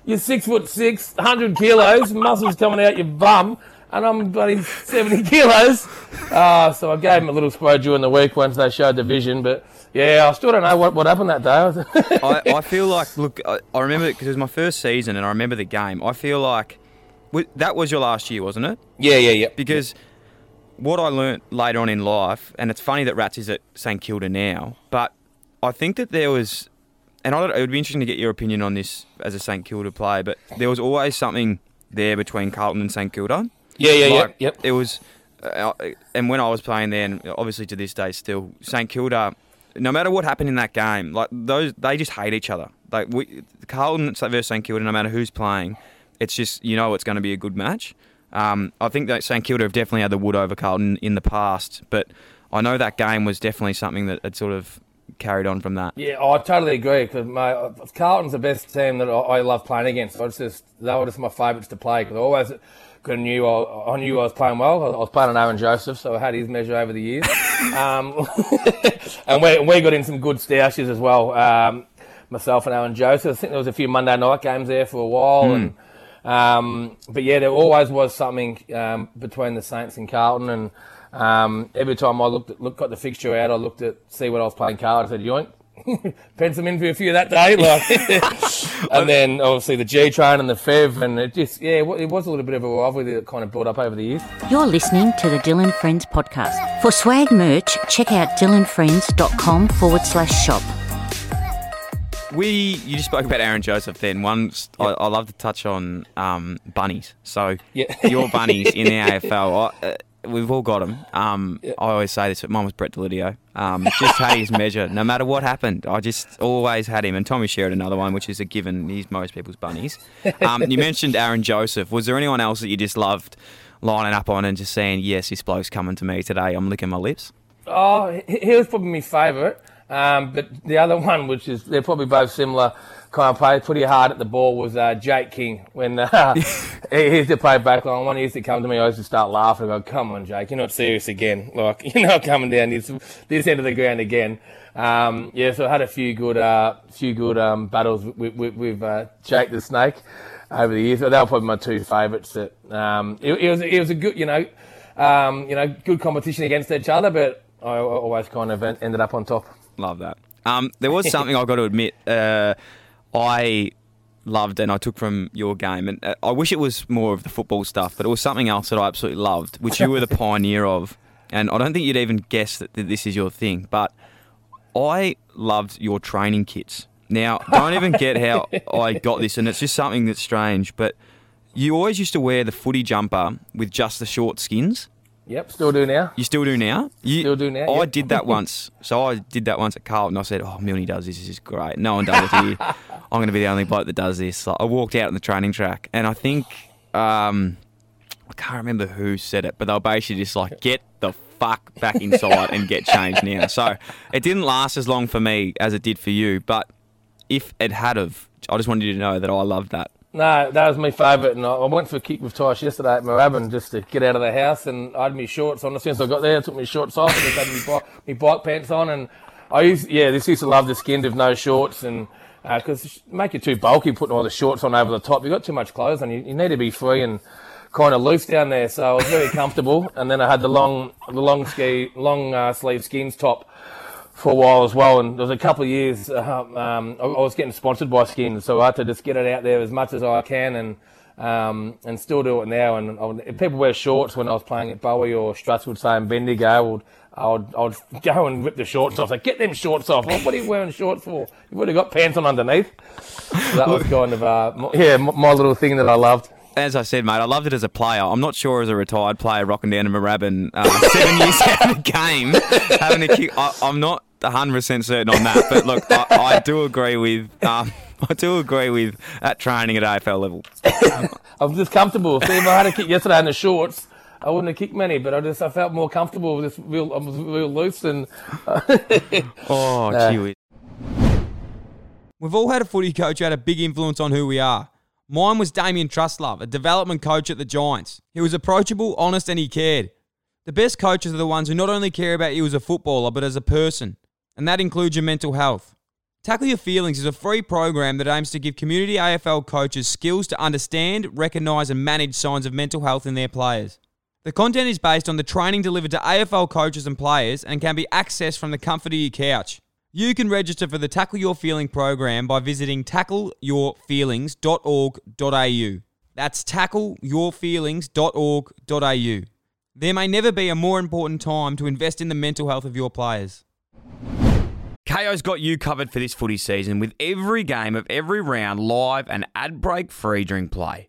You're six foot six, 100 kilos, muscles coming out your bum, and I'm bloody 70 kilos. Uh, so I gave him a little spray during the week once they showed the vision, but yeah, I still don't know what, what happened that day. I, I feel like, look, I, I remember because it was my first season and I remember the game. I feel like that was your last year, wasn't it? Yeah, yeah, yeah. Because what I learnt later on in life, and it's funny that Rats is at St Kilda now, but I think that there was, and it would be interesting to get your opinion on this as a St Kilda player, but there was always something there between Carlton and St Kilda. Yeah, yeah, like, yeah. Yep. It was, uh, and when I was playing there, and obviously to this day still, St Kilda. No matter what happened in that game, like those, they just hate each other. Like we, Carlton versus St Kilda, no matter who's playing, it's just you know it's going to be a good match. Um, I think that St Kilda have definitely had the wood over Carlton in the past, but I know that game was definitely something that had sort of carried on from that. Yeah, I totally agree because my Carlton's the best team that I love playing against. I just they were just my favourites to play because I always I knew I, I, knew I was playing well. I was playing on Aaron Joseph, so I had his measure over the years. um, and we, we got in some good stashes as well. Um, myself and Aaron Joseph. I think there was a few Monday night games there for a while, mm. and um, but yeah, there always was something um, between the Saints and Carlton, and um, every time I looked at, look, got the fixture out, I looked at see what I was playing Carlton. I said, "Yoink." Pencil in for a few that day, like, and then obviously the G train and the Fev, and it just yeah, it was a little bit of a rivalry that kind of built up over the years. You're listening to the Dyl & Friends podcast. For swag merch, check out dylandfriends.com forward slash shop. We you just spoke about Aaron Joseph. Then one, yep. I, I, love to touch on um, bunnies. So yep. your bunnies in the AFL. I, uh, we've all got them. Um, yep. I always say this, but mine was Brett Deledio. Um, just had his measure, no matter what happened. I just always had him. And Tommy shared another one, which is a given. He's most people's bunnies. Um, you mentioned Aaron Joseph. Was there anyone else that you just loved lining up on and just saying, "Yes, this bloke's coming to me today. I'm licking my lips." Oh, he was probably my favourite. Um, but the other one, which is they're probably both similar kind of players, pretty hard at the ball, was uh, Jake King. When uh, he used to play backline, one used to come to me, I used to start laughing. I go, "Come on, Jake, you're not serious again. Like you're not coming down this this end of the ground again." Um, yeah, so I had a few good uh, few good um, battles with, with, with uh, Jake the Snake. over the years. But they were probably my two favourites. That um, it, it, was it was a good you know um, you know good competition against each other, but I always kind of ended up on top. Love that. Um, there was something I've got to admit. Uh, I loved and I took from your game, and uh, I wish it was more of the football stuff, but it was something else that I absolutely loved, which you were the pioneer of. And I don't think you'd even guess that this is your thing, but I loved your training kits. Now, don't even get how I got this, and it's just something that's strange, but you always used to wear the footy jumper with just the short skins. Yep, still do now. You still do now? You, still do now. I yep. did that once. So I did that once at Carlton. I said, "Oh, Milne does this. This is great. No one does it here. I'm going to be the only bloke that does this." I walked out on the training track, and I think um, I can't remember who said it, but they were basically just like, "Get the fuck back inside and get changed now." So it didn't last as long for me as it did for you, but if it had of, I just wanted you to know that I loved that. No, that was my favourite, and I went for a kick with Tosh yesterday at Moorabbin just to get out of the house, and I had my shorts on. As soon as I got there, I took my shorts off, and just had my bike, my bike pants on, and I used, yeah, this used to love the skin of no shorts, and because uh, make you too bulky putting all the shorts on over the top. You've got too much clothes on. You, you need to be free and kind of loose down there. So I was very comfortable, and then I had the long, the long ski, long uh, sleeve skins top for a while as well. And there was a couple of years uh, um, I, was getting sponsored by Skin, so I had to just get it out there as much as I can and um, and still do it now. And would, if people wear shorts when I was playing at Bowie or Strathfieldsaye in Bendigo, I would, I would, I would go and rip the shorts off. Like, get them shorts off. What, what are you wearing shorts for? You've already got pants on underneath. So that was kind of, uh, yeah, my little thing that I loved as I said, mate, I loved it as a player. I'm not sure as a retired player rocking down to Moorabbin uh, seven years out of the game, having a kick. I, am not 100 percent certain on that, but look, I, I do agree with. Um, I do agree with that training at AFL level. I'm just comfortable. See, if I had a kick yesterday in the shorts, I wouldn't have kicked many, but I just I felt more comfortable with this real. I was real loose and. oh, uh, gee We've all had a footy coach who had a big influence on who we are. Mine was Damien Trustlove, a development coach at the Giants. He was approachable, honest, and he cared. The best coaches are the ones who not only care about you as a footballer, but as a person, and that includes your mental health. Tackle Your Feelings is a free program that aims to give community AFL coaches skills to understand, recognise, and manage signs of mental health in their players. The content is based on the training delivered to AFL coaches and players and can be accessed from the comfort of your couch. You can register for the Tackle Your Feeling program by visiting tackleyourfeelings.org.au. That's tackleyourfeelings.org.au. There may never be a more important time to invest in the mental health of your players. Kayo's got you covered for this footy season with every game of every round live and ad break free during play.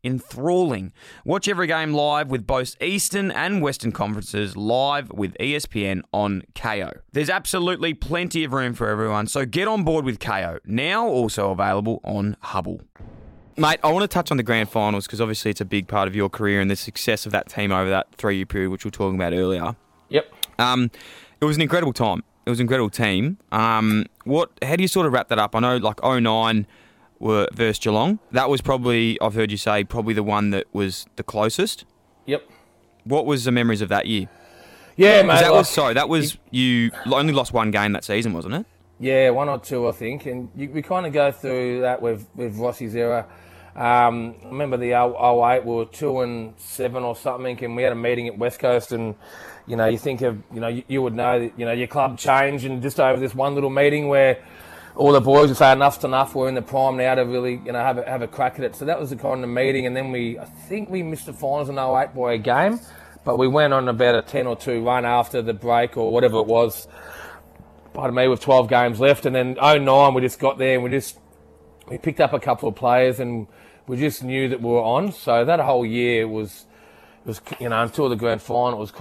enthralling. Watch every game live with both Eastern and Western conferences live with ESPN on Kayo. There's absolutely plenty of room for everyone, so get on board with Kayo, Now also available on Hubbl. Mate, I want to touch on the grand finals because obviously it's a big part of your career and the success of that team over that three year period, which we were talking about earlier. Yep. Um, it was an incredible time. It was an incredible team. Um, what? How do you sort of wrap that up? I know, like 09 were versus Geelong. That was probably, I've heard you say, probably the one that was the closest. Yep. What was the memories of that year? Yeah, mate. That was sorry. That was you only lost one game that season, wasn't it? Yeah, one or two, I think. And you, we kind of go through that with with Rossi's era. Um, I remember the 08, we were two and seven or something, and we had a meeting at West Coast, and you know, you think of, you know, you, you would know that, you know, your club changed, and just over this one little meeting where all the boys would say enough's enough. We're in the prime now to really, you know, have a, have a crack at it. So that was the kind of meeting. And then we, I think we missed the finals in 08 by a game, but we went on about a 10 or 2 run after the break or whatever it was. Pardon me, with 12 games left. And then 09, we just got there and we just, we picked up a couple of players and we just knew that we were on. So that whole year was, was you know, until the grand final, was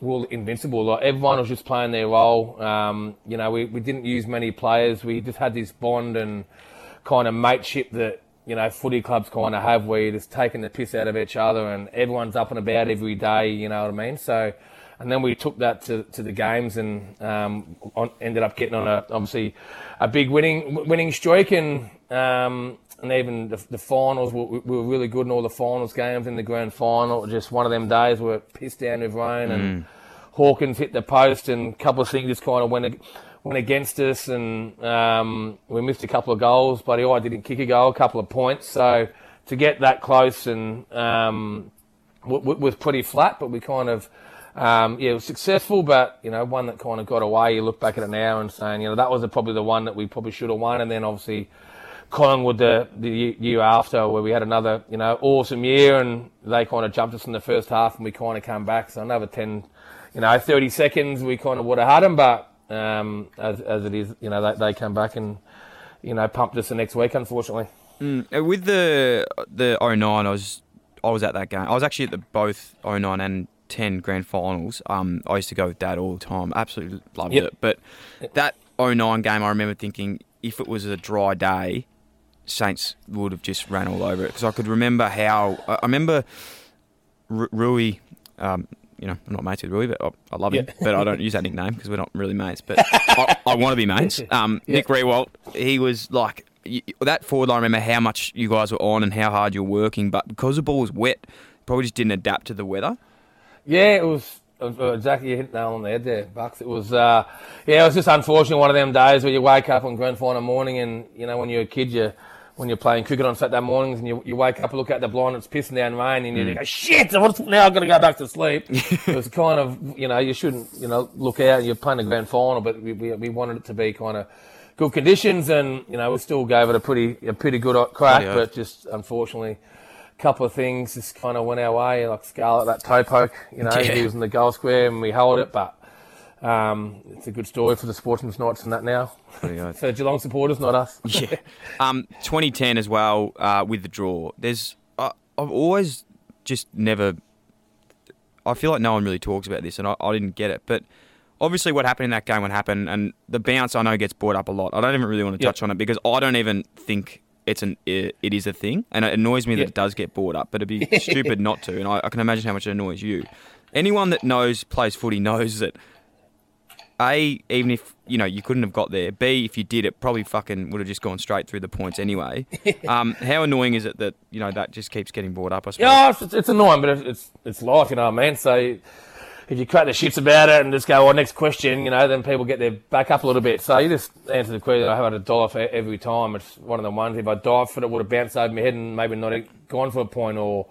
were invincible. Like everyone was just playing their role. Um, you know, we, we didn't use many players. We just had this bond and kind of mateship that you know, footy clubs kind of have where you're just taking the piss out of each other and everyone's up and about every day, you know what I mean? So, and then we took that to, to the games and um, on, ended up getting on a obviously a big winning winning streak and um, and even the, the finals we, we, were really good in all the finals games in the grand final. Just one of them days where it pissed down with rain and Hawkins hit the post and a couple of things just kind of went went against us and um, we missed a couple of goals. But I didn't kick a goal, a couple of points. So to get that close and um, w- w- was pretty flat, but we kind of um, yeah, it was successful, but you know, one that kind of got away. You look back at it now and saying, you know, that was probably the one that we probably should have won. And then obviously Collingwood the the year after, where we had another you know awesome year, and they kind of jumped us in the first half, and we kind of came back. So another ten, you know, thirty seconds, we kind of would have had them, but um, as as it is, you know, they, they come back and you know pumped us the next week, unfortunately. Mm, with the the 09, I was I was at that game. I was actually at the both 09 and 10 grand finals. Um, I used to go with dad all the time. Absolutely loved Yep. it. But that 09 game, I remember thinking if it was a dry day, Saints would have just ran all over it because I could remember how I remember Ru- Roo. Um, you know, I'm not mates with Roo, but I, I love him. But I don't use that nickname because we're not really mates. But I, I want to be mates. Um, Nick Riewoldt, he was like y- that forward. I remember how much you guys were on and how hard you were working, but because the ball was wet, probably just didn't adapt to the weather. Yeah, it was uh, exactly you hit the nail on the head there, Bucks. It was uh, yeah, it was just unfortunate one of them days where you wake up on grand final morning and you know when you're a kid you when you're playing cricket on Saturday mornings and you, you wake up and look out the blind it's pissing down rain and you mm. go shit what's, now I've got to go back to sleep. it was kind of you know you shouldn't you know look out you're playing a grand final but we, we, we wanted it to be kind of good conditions and you know we still gave it a pretty a pretty good crack oath. but just unfortunately a couple of things just kind of went our way, like Scarlett, that toe poke, you know, Yeah. he was in the goal square and we held it, but um, it's a good story for the Sportsman's Nights and that now. For Geelong supporters, not us. yeah. Um, 2010 as well uh, with the draw. There's uh, I've always just never. I feel like no one really talks about this, and I, I didn't get it. But obviously, what happened in that game, would happen, and the bounce I know gets brought up a lot. I don't even really want to Yep. touch on it because I don't even think it's an it, is a thing, and it annoys me that it does get brought up. But it'd be stupid not to, and I, I can imagine how much it annoys you. Anyone that knows plays footy knows that a, even if you know you couldn't have got there. B, if you did, it probably fucking would have just gone straight through the points anyway. um, how annoying is it that you know that just keeps getting brought up? I suppose. Yeah, it's, it's annoying, but it's, it's life, you know what I mean? So if you crack the shits about it and just go, well, next question, you know, then people get their back up a little bit. So you just answer the question. I have had a dollar for every time. It's one of the ones. If I dived for it, it would have bounced over my head and maybe not gone for a point or,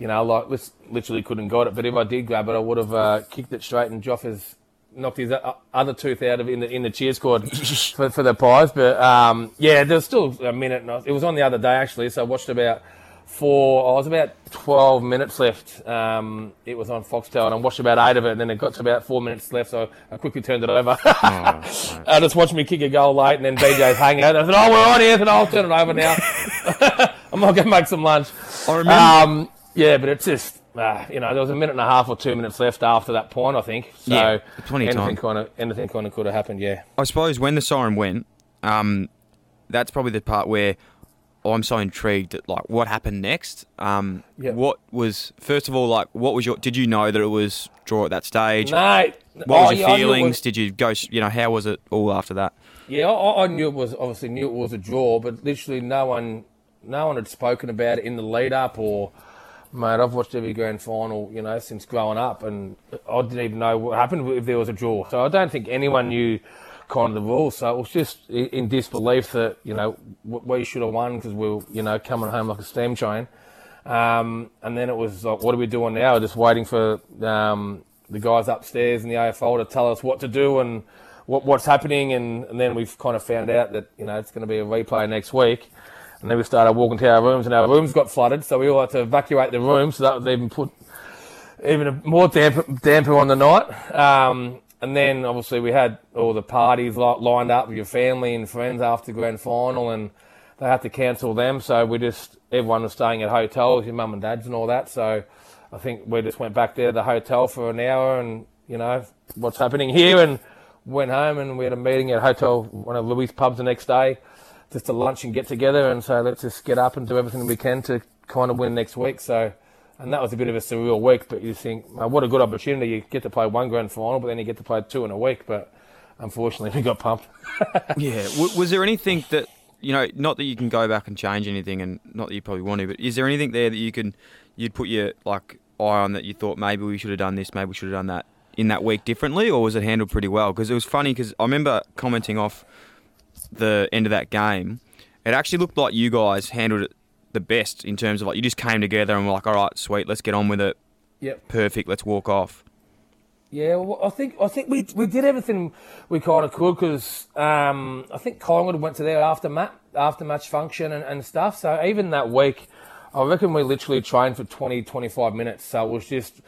you know, like literally couldn't got it. But if I did grab it, I would have uh, kicked it straight and Joff has knocked his other tooth out of in the in the cheer squad for, for the pies. But um, yeah, there's still a minute. And I- it was on the other day actually, so I watched about four. I was about twelve minutes left. Um, it was on Foxtel, and I watched about eight of it. And then it got to about four minutes left, so I quickly turned it over. I just watched me kick a goal late, and then BJ's hanging out. I said, "Oh, we're on here." Said, "I'll turn it over now." I'm going to make some lunch. I remember- Um, yeah, but it's just. Uh, you know, there was a minute and a half or two minutes left after that point, I think. So Yeah, plenty of anything kind of anything kind of could have happened. Yeah. I suppose when the siren went, um, that's probably the part where I'm so intrigued at like what happened next. Um, Yeah. What was first of all like? What was your? Did you know that it was draw at that stage? No. What Oh, was your yeah, I knew it feelings? was- Did you go? You know, how was it all after that? Yeah, I, I knew it was obviously knew it was a draw, but literally no one, no one had spoken about it in the lead up or. Mate, I've watched every grand final, you know, since growing up, and I didn't even know what happened if there was a draw. So I don't think anyone knew kind of the rules. So it was just in disbelief that you know we should have won because we were, you know, coming home like a steam train. Um, and then it was like, what are we doing now? Just waiting for um, the guys upstairs in the AFL to tell us what to do and what, what's happening. And, and then we've kind of found out that you know it's going to be a replay next week. And then we started walking to our rooms, and our rooms got flooded, so we all had to evacuate the rooms. So that was even put even more damper, damper on the night. Um, and then obviously we had all the parties li- lined up with your family and friends after grand final, and they had to cancel them. So we just everyone was staying at hotels, your mum and dad's and all that. So I think we just went back there to the hotel for an hour, and you know what's happening here, and went home, and we had a meeting at hotel one of Louis' pubs the next day just a lunch and get together, and so let's just get up and do everything we can to kind of win next week. So, and that was a bit of a surreal week, but you think, oh, what a good opportunity! You get to play one grand final, but then you get to play two in a week. But unfortunately, we got pumped. yeah. Was there anything that you know, not that you can go back and change anything, and not that you probably want to, but is there anything there that you can you'd put your like eye on that you thought maybe we should have done this, maybe we should have done that in that week differently, or was it handled pretty well? Because it was funny because I remember commenting off the end of that game, it actually looked like you guys handled it the best in terms of like you just came together and were like, all right, sweet, let's get on with it. Yep. Perfect. Let's walk off. Yeah, well, I think I think we we did everything we kind of could because um, I think Collingwood went to their after match after match function and, and stuff. So even that week, I reckon we literally trained for 20, 25 minutes. So it was just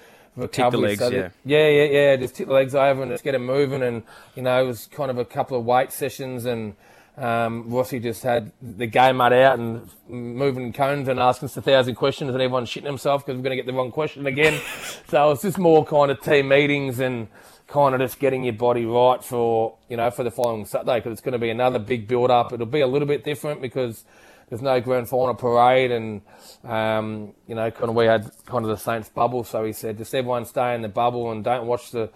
Tick the legs, so yeah. yeah, yeah, yeah. Just tip the legs over and just get them moving. And you know, it was kind of a couple of weight sessions and. Um, Rossi just had the game mud out and moving cones and asking us a thousand questions and everyone's shitting himself because we're going to get the wrong question again. so it's just more kind of team meetings and kind of just getting your body right for, you know, for the following Saturday because it's going to be another big build up. It'll be a little bit different because there's no grand final parade and, um, you know, kind of we had kind of the Saints bubble. So he said, just everyone stay in the bubble and don't watch the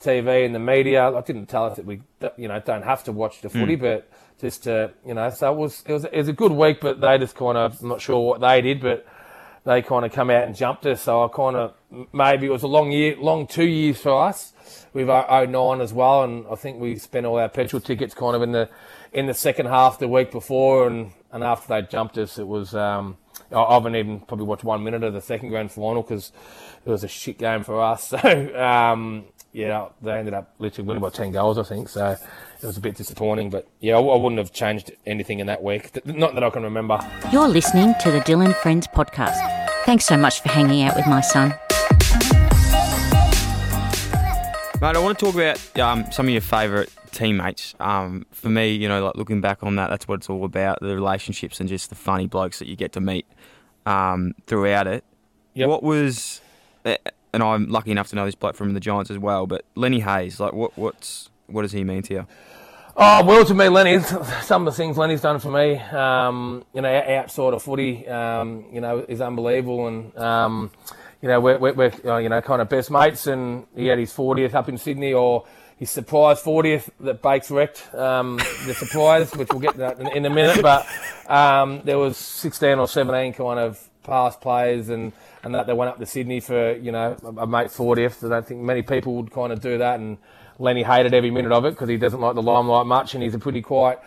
TV and the media. I didn't tell us that we, you know, don't have to watch the footy, but just to, you know, so it was, it was, it was a good week, but they just kind of, I'm not sure what they did, but they kind of come out and jumped us. So I kind of, maybe it was a long year, long two years for us. We've 09 as well, and I think we spent all our petrol tickets kind of in the, in the second half the week before, and, and after they jumped us, it was, um, I haven't even probably watched one minute of the second grand final because it was a shit game for us. So, um, yeah, they ended up literally winning by 10 goals, I think. So it was a bit disappointing. But yeah, I, I wouldn't have changed anything in that week. Not that I can remember. You're listening to the Dyl & Friends podcast. Thanks so much for hanging out with my son. Mate, I want to talk about um, some of your favourite teammates. Um, for me, you know, like looking back on that, that's what it's all about the relationships and just the funny blokes that you get to meet um, throughout it. Yep. What was, eh, and I'm lucky enough to know this bloke from the Giants as well, but Lenny Hayes, like, what what's what does he mean to you? Oh, well, to me, Lenny, some of the things Lenny's done for me, um, you know, outside of footy, um, you know, is unbelievable. And, um, you know, we're, we're, we're uh, you know, kind of best mates. And he had his 40th up in Sydney or his surprise 40th that Bakes wrecked, um, the surprise, which we'll get to in, in a minute. But um, there was 16 or 17 kind of past players and, and that they went up to Sydney for, you know, a, a mate 40th. I don't think many people would kind of do that. And, Lenny hated every minute of it because he doesn't like the limelight much, and he's a pretty quiet,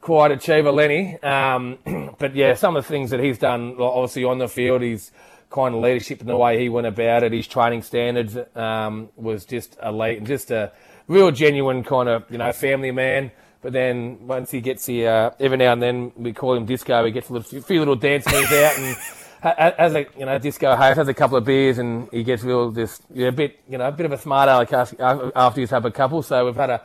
quiet achiever, Lenny. Um, but yeah, some of the things that he's done, obviously on the field, his kind of leadership and the way he went about it, his training standards um, was just elite and just a real genuine kind of you know family man. But then once he gets here, uh, every now and then we call him Disco. He gets a little, few little dance moves out and has a you know disco host has a couple of beers and he gets real just yeah, a bit you know a bit of a smart aleck after he's had a couple. So we've had a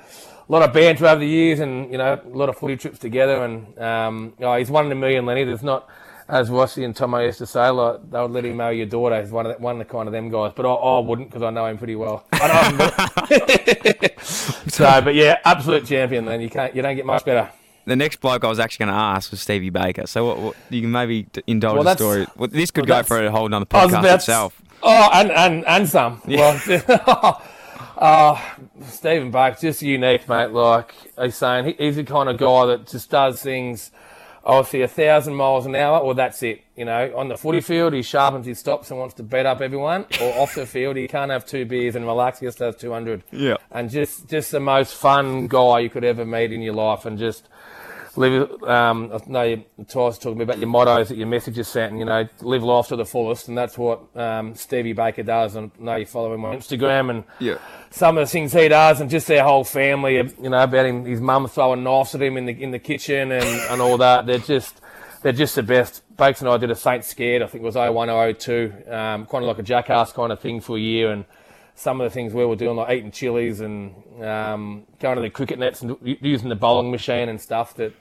lot of banter over the years and you know a lot of footy trips together. And um, oh, he's one in a million, Lenny. There's not. As Rossi and Tomo used to say, like they would let him marry your daughter. He's one of the, one of the kind of them guys, but I, I wouldn't because I know him pretty well. I know him, but- so, but yeah, absolute champion. Then you can't, you don't get much better. The next bloke I was actually going to ask was Stevie Baker. So what, what, you can maybe indulge Well, the story. Well, this could well, go for a whole nother podcast itself. Oh, and and, and some. Well, uh, Stephen Buck, just unique, mate. Like he's saying, he, he's the kind of guy that just does things. Obviously, a thousand miles an hour, or that's it. You know, on the footy field, he sharpens his stops and wants to beat up everyone. Or off the field, he can't have two beers and relax. He just has two hundred. Yeah. And just just the most fun guy you could ever meet in your life, and just live. Um, I know you twice talking about your mottos that your messages sent, and you know, live life to the fullest, and that's what um, Stevie Baker does. And I know you follow him on Instagram, and Yeah. some of the things he does, and just their whole family. You know, about him, his mum throwing knives at him in the in the kitchen and, and all that. They're just they're just the best. Bakes and I did a Saint Scared. I think it was 01 or 02, um, kind of like a jackass kind of thing for a year, and some of the things we were doing, like eating chilies and um, going to the cricket nets and using the bowling machine and stuff. That,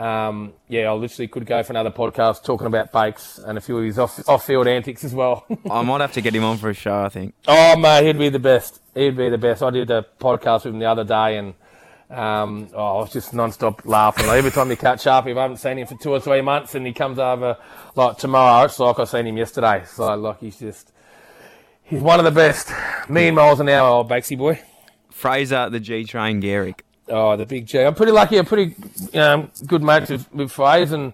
um, yeah, I literally could go for another podcast talking about Bakes and a few of his off off field antics as well. I might have to get him on for a show, I think. oh mate, he'd be the best. He'd be the best. I did a podcast with him the other day, and um, oh, I was just non-stop laughing. Like, every time you catch up, if I haven't seen him for two or three months, and he comes over like tomorrow, it's like I've seen him yesterday. So like he's just he's one of the best. Million miles an hour, old Bakesy boy. Fraser, the G Train Gehrig. Oh, the big G. I'm pretty lucky. I'm pretty um, good mates with, with Fraser, and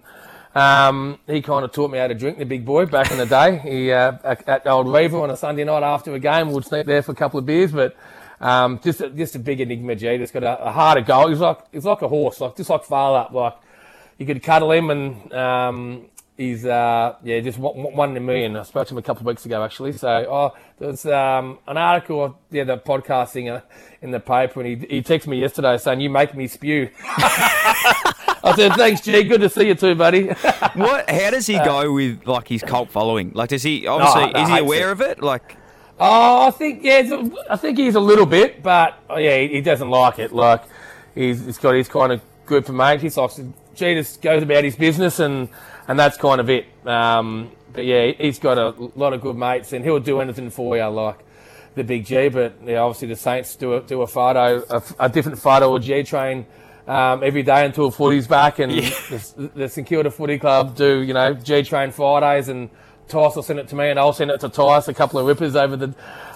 um, he kind of taught me how to drink. The big boy back in the day. He uh, at, at Old Reeva on a Sunday night after a game, would sneak there for a couple of beers, but. Um, just a, just a big enigma, G. Just got a, a heart of gold. He's like he's like a horse, like just like Phar Lap. Like you could cuddle him, and um, he's uh, yeah, just one, one in a million. I spoke to him a couple of weeks ago actually. So oh, there's um, an article, yeah, the podcasting uh, in the paper, and he he texted me yesterday saying you make me spew. I said thanks, G. Good to see you too, buddy. What? How does he go with like his cult following? Like, does he obviously no, is he aware it. of it? Like, Oh, I think yeah, I think he's a little bit, but oh, yeah, he, he doesn't like it. Like he's, he's got his kind of group of mates. He's like, G just goes about his business, and and that's kind of it. Um, but yeah, he's got a lot of good mates, and he'll do anything for you, like the big G. But yeah, obviously the Saints do a do a photo, a, a different photo or G train. Um, every day until footy's back, and the, the St Kilda Footy Club do you know G Train Fridays, and Tice will send it to me, and I'll send it to Tice. A couple of rippers over the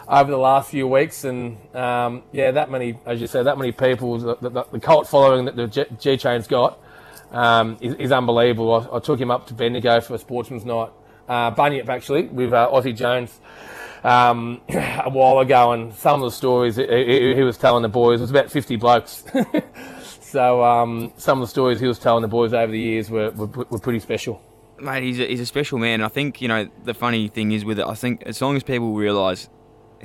over the last few weeks, and um, yeah, that many, as you said, that many people, the, the, the cult following that the G Train's got um, is, is unbelievable. I, I took him up to Bendigo for a sportsman's night, uh, Bunyip actually, with uh, Aussie Jones. Um, a while ago, and some of the stories he, he, he was telling the boys it was about fifty blokes. so um, some of the stories he was telling the boys over the years were, were, were pretty special. mate, he's a, he's a special man. I think you know the funny thing is with it. I think as long as people realise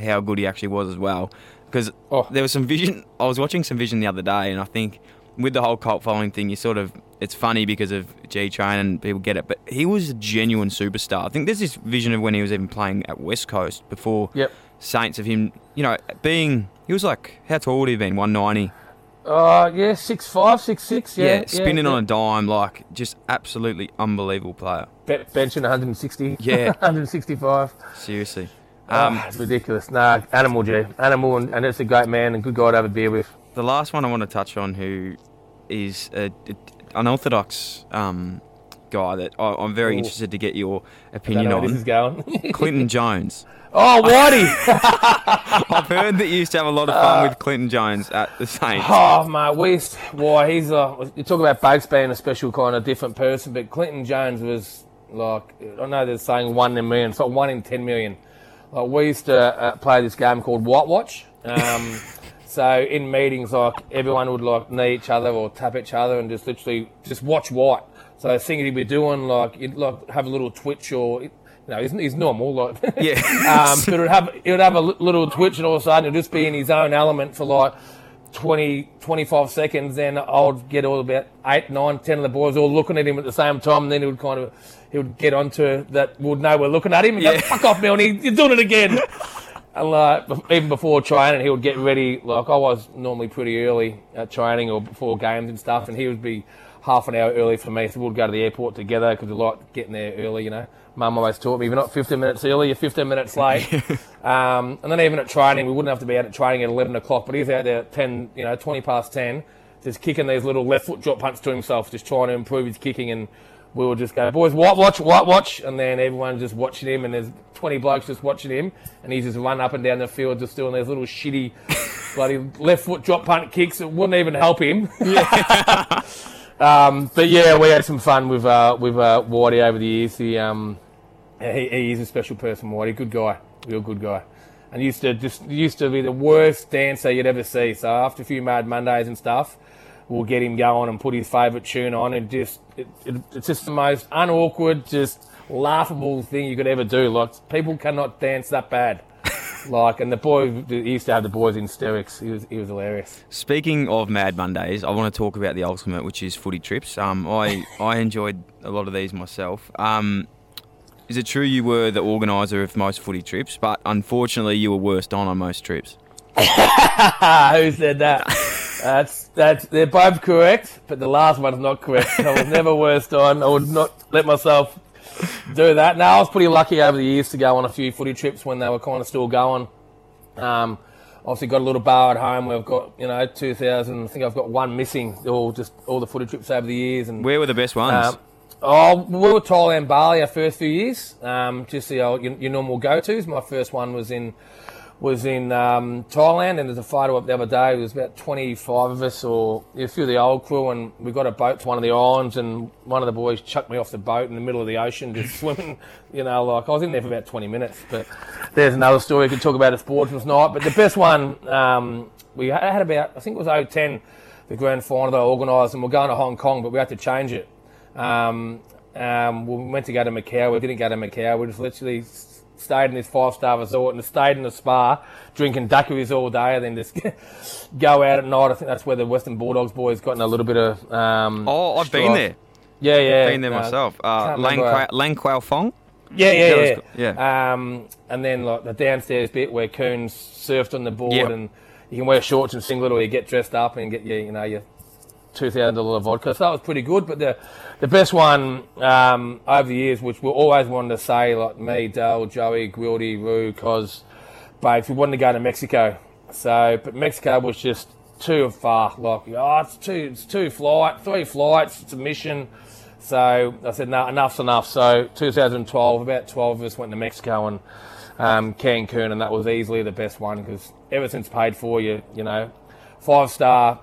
how good he actually was as well, because Oh. there was some vision. I was watching some vision the other day, and I think with the whole cult following thing, you sort of it's funny because of G Train and people get it, but he was a genuine superstar. I think there's this vision of when he was even playing at West Coast before Yep. Saints of him, you know, being he was like how tall would he have been? One ninety. Uh, yeah, six five, six six. Yeah, Yeah, spinning yeah. on a dime, like just absolutely unbelievable player. Be- benching 160. Yeah. 165. Seriously. Um, Um, it's ridiculous. Nah, animal, G. Animal, and, and it's a great man and good guy to have a beer with. The last one I want to touch on, who is a unorthodox um, guy that I, I'm very Ooh. interested to get your opinion where this is on. going. Clinton Jones. oh, Whitey! I've heard that you used to have a lot of fun with Clinton Jones at the Saints. oh, mate, West. Why, he's a. You talk about Bakes being a special kind of different person, but Clinton Jones was like, I know they're saying one in a million, it's like one in 10 million. Like, we used to uh, play this game called White Watch. Um, so in meetings, like everyone would like knee each other or tap each other and just literally just watch White. So the thing he'd be doing, like he'd like have a little twitch or, you know, he's, he's normal, like. Yeah. um, but it would have it would have a little twitch, and all of a sudden it'd just be in his own element for like 20, 25 seconds. Then I'd get all about eight, nine, ten of the boys all looking at him at the same time. And then he would kind of he would get onto that would know we're looking at him and go, Yeah. "Fuck off, Milne, you're doing it again." And like even before training, he would get ready. Like I was normally pretty early at training or before games and stuff, and he would be half an hour early for me. So we'd go to the airport together because we like getting there early. You know, Mum always taught me if you're not 15 minutes early, you're 15 minutes late. um, and then even at training, we wouldn't have to be out at training at 11 o'clock, but he's out there at 10, you know, 20 past 10, just kicking these little left foot drop punts to himself, just trying to improve his kicking and we would just go, boys, white watch, white watch, and then everyone's just watching him, and there's 20 blokes just watching him, and he's just run up and down the field just doing these little shitty, bloody left foot drop punt kicks that wouldn't even help him. um, but yeah, we had some fun with uh, with uh, Whitey over the years. He, um, he he is a special person, Whitey, good guy, real good guy. And used to just used to be the worst dancer you'd ever see. So after a few Mad Mondays and stuff, we'll get him going and put his favourite tune on, and just it, it, it's just the most unawkward, just laughable thing you could ever do. Like people cannot dance that bad. Like, and the boy he used to have the boys in hysterics. He was he was hilarious. Speaking of Mad Mondays, I want to talk about the ultimate, which is footy trips. Um, I I enjoyed a lot of these myself. Um, is it true you were the organizer of most footy trips, but unfortunately you were worst on on most trips? Who said that? that's that's they're both correct, but the last one's not correct. I was never worst on. I would not let myself do that. Now I was pretty lucky over the years to go on a few footy trips when they were kind of still going. Um, obviously got a little bar at home where I've got you know 2,000. I think I've got one missing. All just all the footy trips over the years and. Where were the best ones? Um, oh, we were Thailand, Bali our first few years. Um, just the old, your, your normal go-tos. My first one was in was in um, Thailand, and there's a photo up the other day. There was about 25 of us, or a few of the old crew, and we got a boat to one of the islands, and one of the boys chucked me off the boat in the middle of the ocean, just swimming. You know, like I was in there for about 20 minutes. But there's another story we could talk about at Sportsman's Night. But the best one um, we had about, I think it was 010, the grand final that I organised, and we're going to Hong Kong, but we had to change it. Um, um, we went to go to Macau. We didn't go to Macau. We just literally stayed in this five star resort and stayed in the spa drinking daiquiris all day and then just go out at night. I think that's where the Western Bulldogs boys got in a little bit of. Um, oh, I've been there. Yeah, yeah. Been there myself. Uh, Lang. Kwa- Lan Kwai Fong. Yeah, yeah, That yeah. yeah. Um, and then like the downstairs bit where Coons surfed on the board, Yep. and you can wear shorts and singlet, or you get dressed up and get your, you know, your two thousand dollar vodka. So that was pretty good. But the the best one um, over the years, which we always wanted to say, like me, Dale, Joey, Gwildy, Roo, Cos, Babes, we wanted to go to Mexico. So, but Mexico was just too far. Like, oh, it's two, it's two flight, three flights. It's a mission. So I said, no, enough's enough. So 2012, about 12 of us went to Mexico and um, Cancun, and that was easily the best one because everything's paid for. You, you know, five star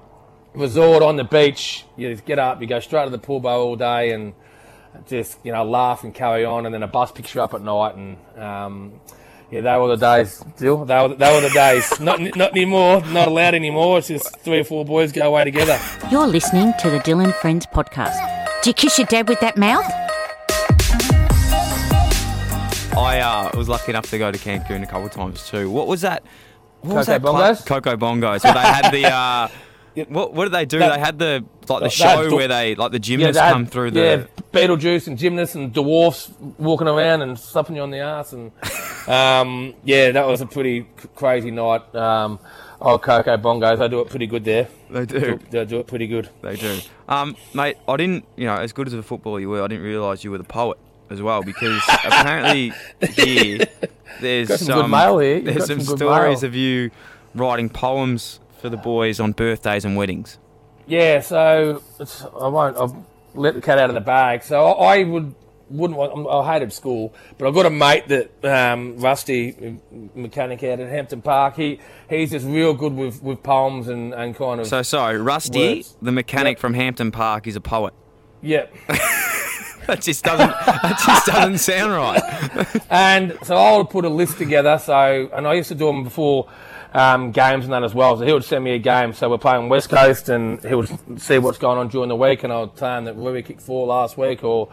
resort on the beach. You just get up, you go straight to the pool bar all day, and just you know laugh and carry on. And then a bus picks you up at night, and um, yeah, they were the days. Still, they were, they were the days. not not anymore. Not allowed anymore. It's just three or four boys go away together. You're listening to the Dyl & Friends podcast. Do you kiss your dad with that mouth? I uh, was lucky enough to go to Cancun a couple of times too. What was that? What was Coco that club? Bongos? Coco Bongos. Where they had the. Uh, what, what did they do? That- they had the like the show where they like the gymnasts they had- come through the. yeah, Beetlejuice and gymnasts and dwarfs walking around and slapping you on the ass and um, yeah, that was a pretty crazy night. Um, oh, Coco Bongos, they do it pretty good there. They do. They do it pretty good. They do. Um, mate, I didn't, you know, as good as a footballer you were, I didn't realise you were the poet as well because apparently here there's some good mail here. You've There's some, some stories mail. of you writing poems for the boys on birthdays and weddings. Yeah, so it's, I won't. I've let the cat out of the bag. So I, I would wouldn't want. I'm- hated school, but I've got a mate that um, Rusty mechanic out at Hampton Park. He he's just real good with, with poems and, and kind of. So, sorry, Rusty, Words. the mechanic Yep. from Hampton Park, is a poet. yeah. That just doesn't. that just doesn't sound right. And so I would put a list together. So, and I used to do them before um, games and that as well. So he would send me a game. So we're playing West Coast, and he would see what's going on during the week, and I would tell him that Ruby kicked four last week, or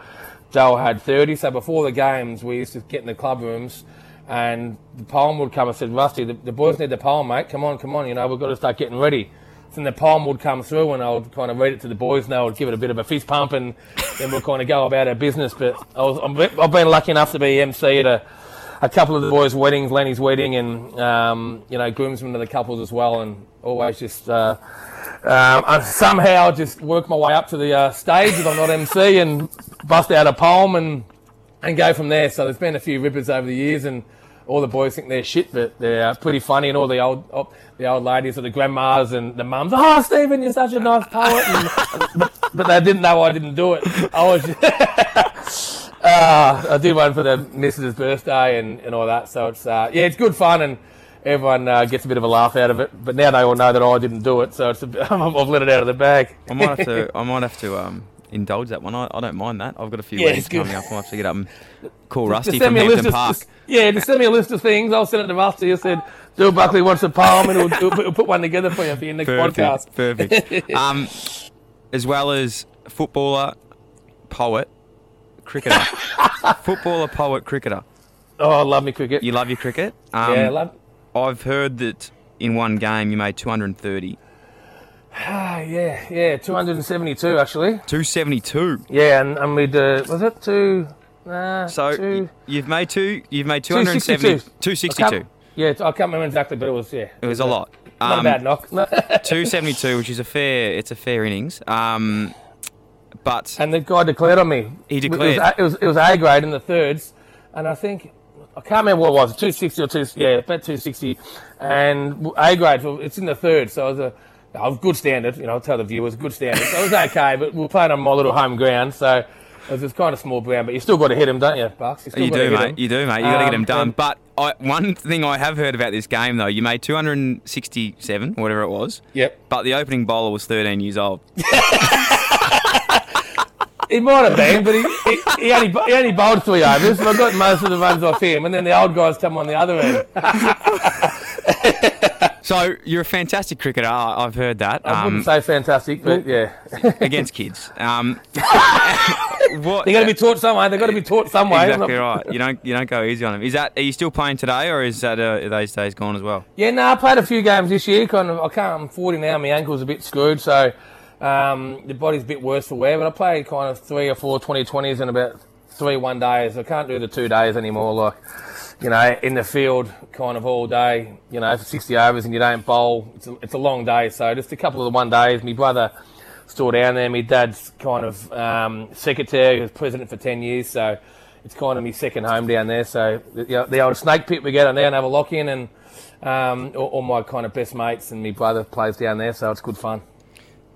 Joel had thirty. So before the games, we used to get in the club rooms. And the palm would come. and said, Rusty, the, the boys need the palm, mate. Come on, come on. You know, we've got to start getting ready. Then the palm would come through, and I would kind of read it to the boys, and they would give it a bit of a fist pump, and then we'll kind of go about our business. But I was, I've been lucky enough to be MC at a, a couple of the boys' weddings, Lenny's wedding, and um, you know, groomsmen of the couples as well, and always just uh, um, I somehow just work my way up to the uh, stage if I'm not MC, and bust out a poem and and go from there. So there's been a few rippers over the years, and all the boys think they're shit, but they're pretty funny. And all the old oh, the old ladies or the grandmas and the mums, oh Stephen, you're such a nice poet. And, but, but they didn't know I didn't do it. I was. uh, I did one for the missus' birthday and, and all that. So it's uh, yeah, it's good fun and. Everyone uh, gets a bit of a laugh out of it, but now they all know that I didn't do it, so it's a I've let it out of the bag. I might have to. I might have to um, indulge that one. I, I don't mind that. I've got a few Yeah, weddings coming up. I'll have to get up and call Rusty Just from me Hampton Park. Just- yeah, just send me a list of things. I'll send it to Rusty. I said, Bill Buckley wants a poem, and we'll, we'll, put, one together for you for your next podcast. Perfect. Perfect. um, as well as footballer, poet, cricketer. footballer, poet, cricketer. Oh, I love me cricket. You love your cricket. Um, yeah, I love. I've heard that in one game you made 230. Ah, yeah, yeah, 272 actually. 272. Yeah, and, and we'd, uh, was it two? Uh, So two, you've made two. You've made 270. 262. 262. yeah, I can't remember exactly, but it was, yeah. It was a lot. Not Um, a bad knock. 272, which is a fair. It's a fair innings. Um, but and the guy declared on me. He It was, declared. it was, it was A grade in the thirds, and I think I can't remember what it was, 260 or 2, yeah, about 260. And A grade, well, it's in the third, so it was a, I was good standard, you know, I'll tell the viewers, good standard. So it was okay, but we're playing on my little home ground, so it was kind of small ground, but you still got to hit them, don't you, Bucks? You, You do, mate. 'em. You do, mate. You got to get Um, them done. But I, one thing I have heard about this game, though, you made 267, whatever it was. Yep. But the opening bowler was 13 years old. He might have been, but he, he, he, only, he only bowled three overs, so I got most of the runs off him, and then the old guys come on the other end. So you're a fantastic cricketer. I've heard that. I um, wouldn't say fantastic, but yeah. against kids. Um, what? They got to be taught some way. They got to be taught some way. Exactly right. You don't you don't go easy on them. Is that are you still playing today, or is that uh, those days gone as well? Yeah, no, I played a few games this year. Kind of, I can't. I'm 40 now. My ankle's a bit screwed, so um, the body's a bit worse for wear. But I played kind of three or four 2020s and about three one days. I can't do the two days anymore. Like, you know, in the field, kind of all day. You know, for 60 overs and you don't bowl. It's a, it's a long day. So just a couple of the one days. My brother still down there. My dad's kind of um, secretary, he was president for 10 years. So it's kind of my second home down there. So the, you know, the old snake pit we get on there and have a lock in and um, all, all my kind of best mates and my brother plays down there, so it's good fun.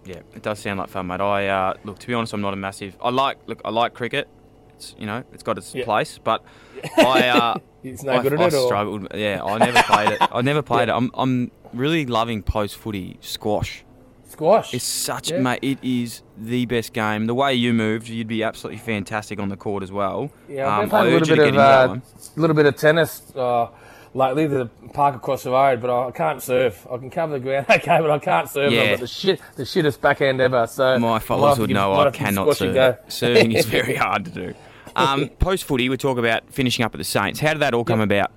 Yeah, it does sound like fun, mate. I uh, look to be honest, I'm not a massive. I like look, I like cricket. It's you know, it's got its Yeah. place, but I uh, It's no I, good at I it, or struggled. Yeah, I never played it. I never played it. I'm I'm really loving post footy squash. squash. It's such, Yeah. mate. It is the best game. The way you moved, you'd be absolutely fantastic on the court as well. yeah, I've Um, been playing I a little bit of a uh, little bit of tennis uh, lately. The park across the road, but I can't surf. I can cover the ground okay, but I can't surf. Yeah. I've got the shit, the shittest backhand ever. So My followers would know I have to give cannot surf. a serve. go. Serving is very hard to do. Um, Post footy, we talk about finishing up at the Saints. How did that all come about?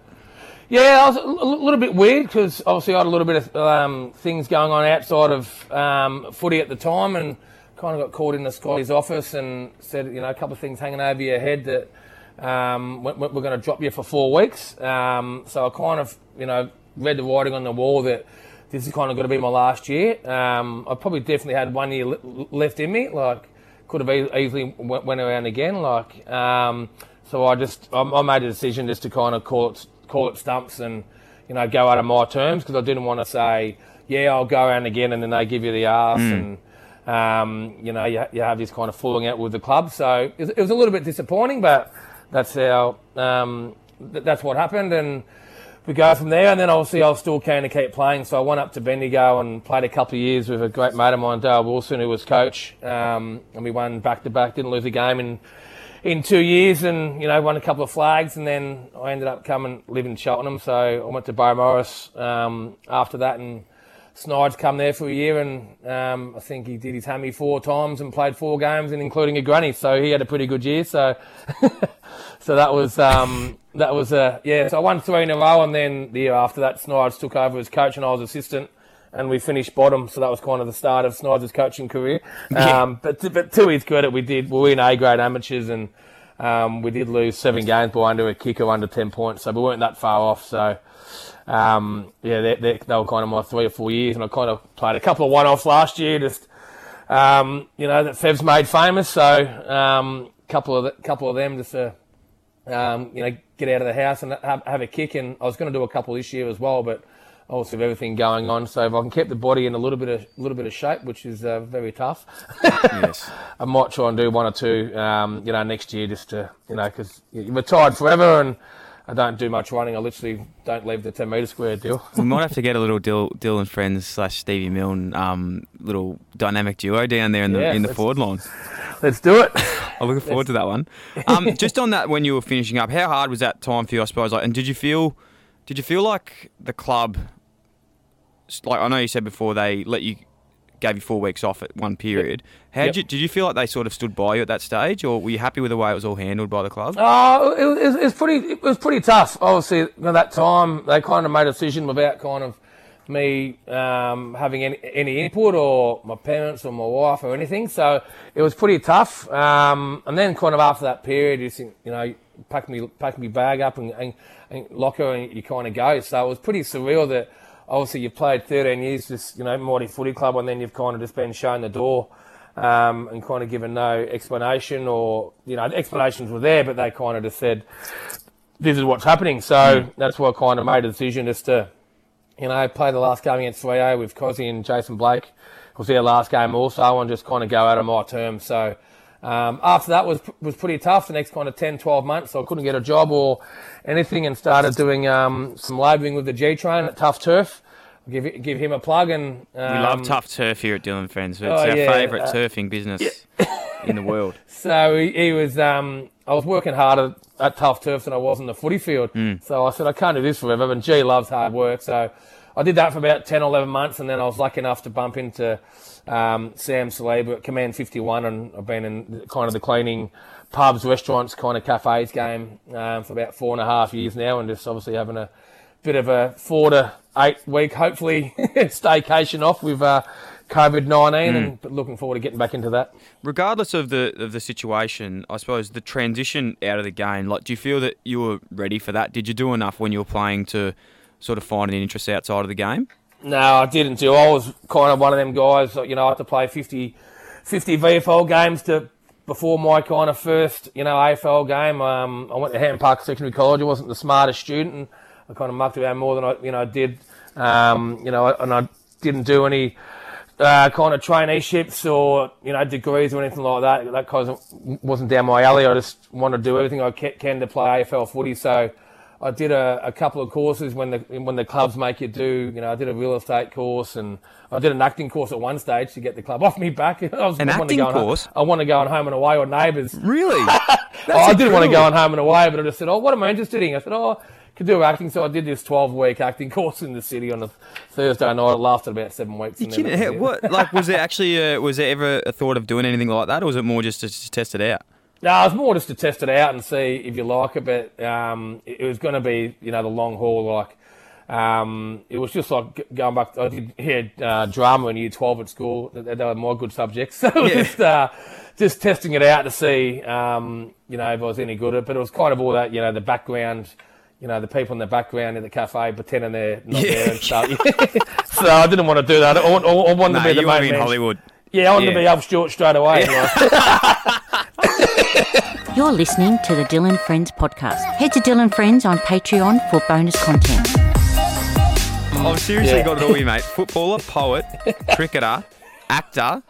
Yeah, I was a little bit weird because obviously I had a little bit of um, things going on outside of um, footy at the time and kind of got called the Scotty's office and said, you know, a couple of things hanging over your head that um, we- we're going to drop you for four weeks. Um, so I kind of, you know, read the writing on the wall that this is kind of going to be my last year. Um, I probably definitely had one year le- left in me, like could have easily went, went around again. Like, um, so I just I, I made a decision just to kind of call it call it stumps and you know go out of my terms because I didn't want to say yeah I'll go around again and then they give you the ass and um, you know you, you have this kind of falling out with the club. So it, was- it was a little bit disappointing, but that's how um, th- that's what happened and. We go from there, and then obviously I was still keen to keep playing, so I went up to Bendigo and played a couple of years with a great mate of mine, Dale Wilson, who was coach, um, and we won back to back. Didn't lose a game in in two years, and you know won a couple of flags, and then I ended up coming live in Cheltenham, so I went to Beaumaris um, after that, and Snides come there for a year, and um, I think he did his hammy four times and played four games, and including a granny, so he had a pretty good year. So, so that was um, that was uh, yeah. So I won three in a row, and then the year after that, Snides took over as coach, and I was assistant, and we finished bottom. So that was kind of the start of Snides' coaching career. Um, but to, but to his credit, we did we were in A grade amateurs, and um, we did lose seven games by under a kicker under ten points, so we weren't that far off. So um, yeah, they, they, they were kind of my three or four years, and I kind of played a couple of one-offs last year, just um, you know that Fev's made famous. So um, couple of the, couple of them just to um, you know get out of the house and have, have a kick. And I was going to do a couple this year as well, but obviously with everything going on, so if I can keep the body in a little bit of little bit of shape, which is uh, very tough. Yes. I might try and do one or two, um, you know, next year just to, you know, because you're retired forever and I don't do much running. I literally don't leave the 10 metre square deal. we might have to get a little Dyl, Dyl and Friends slash Stevie Milne um, little dynamic duo down there in the Yeah, in the let's- forward line. Let's do it. I'm looking forward to that one. Um, just on that, when you were finishing up, how hard was that time for you? I suppose. Like, and did you feel, did you feel like the club, like I know you said before, they let you, gave you four weeks off at one period. How Yep. did you, did you feel like they sort of stood by you at that stage, or were you happy with the way it was all handled by the club? Oh, it, was- it, was pretty. It was pretty tough. Obviously, at that time they kind of made a decision without kind of me um, having any, any input or my parents or my wife or anything. So it was pretty tough. Um, and then kind of after that period, you think, you know, pack me pack me bag up and, and, and lock her and you kind of go. So it was pretty surreal that obviously you've played 13 years, just you know, Mighty Footy Club, and then you've kind of just been shown the door um, and kind of given no explanation or, you know, the explanations were there, but they kind of just said, this is what's happening. So that's why I kind of made a decision just to, you know, play the last game against Freo with Cosy and Jason Blake. It was their last game also, and just kind of go out on my terms. So um, after that was was pretty tough. The next kind of 10, 12 months, so I couldn't get a job or anything, and started doing um, some labouring with the G Train at Tough Turf. Give give him a plug, and um, We love tough turf here at Dyl & Friends. It's oh, our yeah, favourite uh, turfing business in the world. So he, he was. Um, I was working harder at tough Turf than I was in the footy field. So I said I can't do this forever. And G loves hard work, so I did that for about 10 or 11 months, and then I was lucky enough to bump into um, Sam Saliba at Command 51, and I've been in kind of the cleaning pubs, restaurants, kind of cafes game um, for about four and a half years now, and just obviously having a bit of a four to eight week, hopefully, staycation off with uh, COVID 19, and but looking forward to getting back into that. Regardless of the of the situation, I suppose the transition out of the game. Like, do you feel that you were ready for that? Did you do enough when you were playing to sort of find an interest outside of the game? No, I didn't do. I was kind of one of them guys. You know, I had to play 50, 50 VFL games to before my kind of first, you know, AFL game. Um, I went to Hampton Park Secondary College. I wasn't the smartest student, and I kind of mucked around more than I, you know, did. Um, you know, and I didn't do any uh, kind of traineeships or you know degrees or anything like that. That kind of wasn't down my alley. I just wanted to do everything I can to play AFL footy. So I did a, a couple of courses when the when the clubs make you do. You know, I did a real estate course and I did an acting course at one stage to get the club off me back. I was, An I acting to go on- course? I want to go on home and away or neighbours. Really? Oh, I didn't want to go on home and away, but I just said, "Oh, what am I interested in?" I said, "Oh, I could do acting." So I did this twelve-week acting course in the city on a Thursday night. It lasted about seven weeks. You kidding? that was How- it. What? Like, was there actually a, was there ever a thought of doing anything like that, or was it more just to, to test it out? No, it was more just to test it out and see if you like it. But um, it, was going to be, you know, the long haul. Like, um, it was just like going back. I did had uh, drama in year twelve at school. They, they were my good subjects. So it was Yeah. just uh, just testing it out to see, um, you know, if I was any good at it. But it was kind of all that, you know, the background. You know, the people in the background in the cafe pretending they're not Yeah. there and stuff. so I didn't want to do that. I, I, I wanted No, to be the you want to main be in man. Hollywood. Yeah, I wanted to be up short straight away. like. You're listening to the Dyl & Friends podcast. Head to Dyl & Friends on Patreon for bonus content. I've seriously Yeah. got it all, you mate. Footballer, poet, cricketer, actor,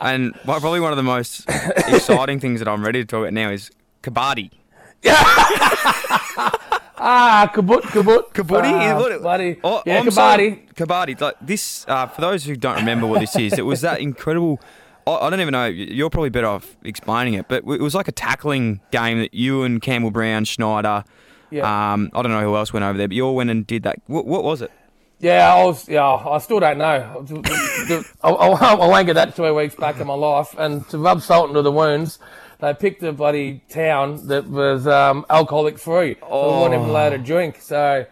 and probably one of the most exciting things that I'm ready to talk about now is kabaddi. Ah, kabut, kabut. Kabaddi? Ah, what- buddy. Oh, yeah, I'm so- kabaddi. kabaddi. Like this, uh, for those who don't remember what this is, it was that incredible. I, I don't even know. You're probably better off explaining it, but it was like a tackling game that you and Campbell Brown, Schneider. Yeah. Um, I don't know who else went over there, but you all went and did that. What, what was it? Yeah, I was. Yeah, I still don't know. I, I, I won't get that two weeks back in my life. And to rub salt into the wounds, they picked a bloody town that was um, alcoholic free. So we weren't even allowed to drink. So,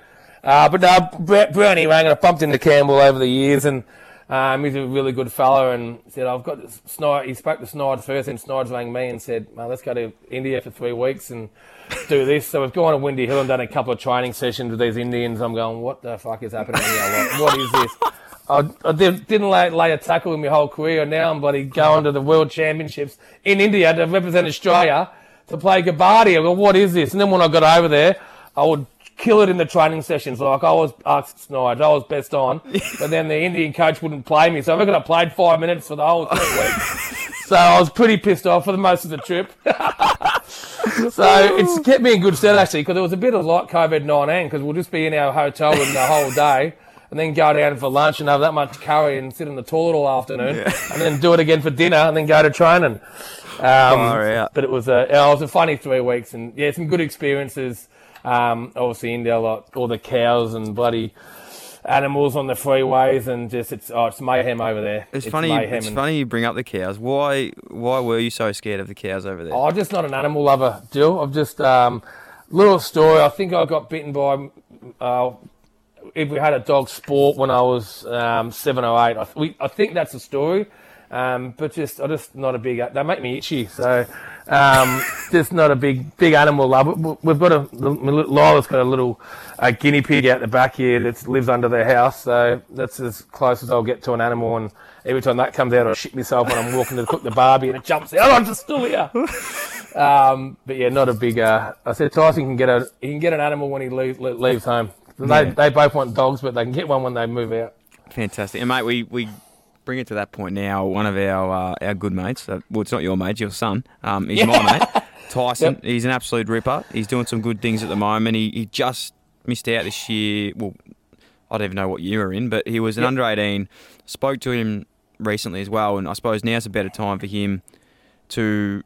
uh, but no, Br- Brownie rang and I bumped into Campbell over the years, and um, he's a really good fella. And said, "I've got this Snide." He spoke to Snide first, and Snide rang me and said, "Mate, let's go to India for three weeks and." do this. So we've gone to Windy Hill and done a couple of training sessions with these Indians. I'm going, what the fuck is happening here? Like, what is this? I, I did, didn't lay, lay a tackle in my whole career. And now I'm bloody going to the World Championships in India to represent Australia to play kabaddi. I go, what is this? And then when I got over there, I would kill it in the training sessions. Like I was asked Snide, I was best on, but then the Indian coach wouldn't play me. So I reckon I played five minutes for the whole three weeks. So I was pretty pissed off for the most of the trip. So it's kept me in good stead actually, because it was a bit of like COVID nineteen, because we'll just be in our hotel room the whole day, and then go down for lunch and have that much curry and sit in the toilet all afternoon, and then do it again for dinner, and then go to training. Um, but it was a it was a funny three weeks, and yeah, some good experiences. Um, obviously India, like all the cows and bloody animals on the freeways, and just it's oh, it's mayhem over there. It's, funny. It's and- funny you bring up the cows. Why? Why were you so scared of the cows over there? Oh, I'm just not an animal lover, Dill. I'm just um, little story. I think I got bitten by. Uh, if we had a dog sport when I was um, seven or eight, I, th- we, I think that's the story. Um, but just, I'm just not a big. They make me itchy, so um, just not a big, big animal lover. We- We've got a Lila's got a little uh, guinea pig out the back here that lives under their house, so that's as close as I'll get to an animal. And every time that comes out, I shit myself when I'm walking to cook the barbie, and it jumps out. I'm just still here. um, but yeah, not a big. Uh, I said Tyson can get a he can get an animal when he leaves, leaves home. They, Yeah. they both want dogs, but they can get one when they move out. Fantastic. And mate, we, we bring it to that point now. One of our uh, our good mates, uh, well, it's not your mate, your son. Um, he's my mate, Tyson. Yep. He's an absolute ripper. He's doing some good things at the moment. He, he just missed out this year. Well, I don't even know what year we're in, but he was an Yep. under 18. Spoke to him recently as well, and I suppose now's a better time for him to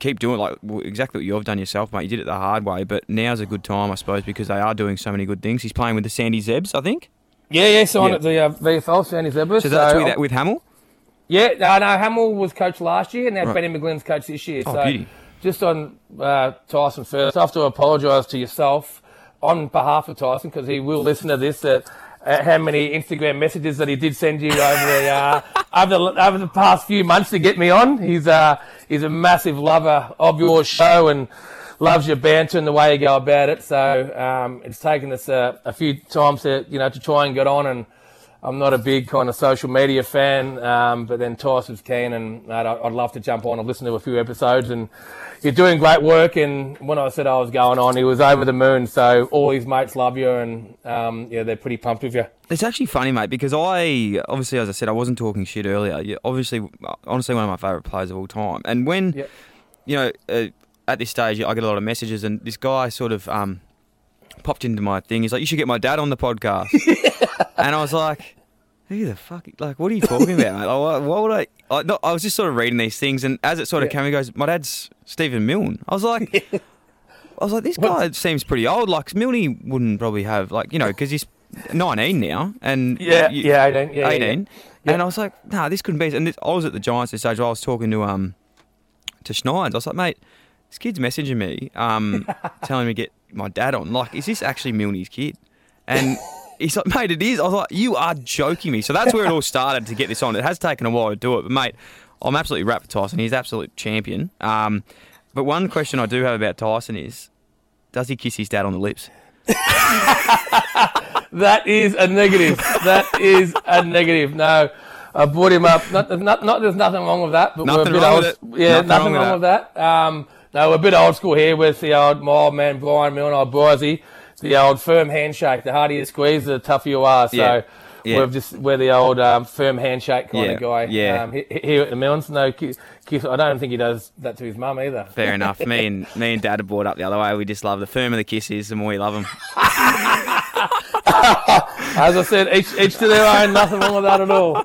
keep doing like well, exactly what you've done yourself, mate. You did it the hard way, but now's a good time, I suppose, because they are doing so many good things. He's playing with the Sandy Zebs, I think. Yeah, yeah. So on Yeah. at the uh, VFL, Sandy Zebras. So that's with, with Hamill. Yeah, no, no, Hamill was coach last year, and now Right. Benny McGlynn's coach this year. Oh, so beauty. just on uh, Tyson first, I have to apologise to yourself on behalf of Tyson because he will listen to this. That uh, how many Instagram messages that he did send you over the uh, over the over the past few months to get me on. He's uh, he's a massive lover of your show and loves your banter and the way you go about it. So um, it's taken us a, a few times to you know to try and get on and. I'm not a big kind of social media fan, um, but then Tyson's keen, and mate, I- I'd love to jump on and listen to a few episodes. And you're doing great work. And when I said I was going on, he was over the moon. So all his mates love you, and um, yeah, they're pretty pumped with you. It's actually funny, mate, because I obviously, as I said, I wasn't talking shit earlier. You're obviously, honestly, one of my favourite players of all time. And when, Yep. you know, uh, at this stage, I get a lot of messages, and this guy sort of um, popped into my thing. He's like, "You should get my dad on the podcast," and I was like. Who the fuck? Like, what are you talking about? mate? Like, what, what would I? I, no, I was just sort of reading these things, and as it sort of Yeah. came, he goes, "My dad's Stephen Milne." I was like, I was like, this guy seems pretty old. Like Milne wouldn't probably have like you know because he's 19 now and Yeah, you- yeah, 18. Yeah, yeah, 18. yeah. And I was like, nah, this couldn't be. And this, I was at the Giants this stage. I was talking to um to Schneids. I was like, mate, this kid's messaging me, um, telling me to get my dad on. Like, is this actually Milne's kid? And he's like, mate, it is. I was like, you are joking me. So that's where it all started to get this on. It has taken a while to do it, but mate, I'm absolutely wrapped with Tyson. He's absolute champion. Um, but one question I do have about Tyson is, does he kiss his dad on the lips? That is a negative. that is a negative. No, I brought him up. Not, not, not, there's nothing wrong with that. But we're a Nothing bit wrong old. with it. Yeah, Nothing nothing, wrong wrong with with that. Um, no, we're a bit old school here with the old my old man Brian Milne, old Brizzy, the old firm handshake. The harder you squeeze, the tougher you are. So. Yeah. Yeah. We're just we're the old um, firm handshake kind Yeah, of guy. yeah. Um, he- he- here at the Milnes, no kiss, kiss. I don't think he does that to his mum either. Fair enough. Me and me and Dad are brought up the other way. We just love the firmer the kiss is, the more we love them. As I said, each each to their own. Nothing wrong with that at all.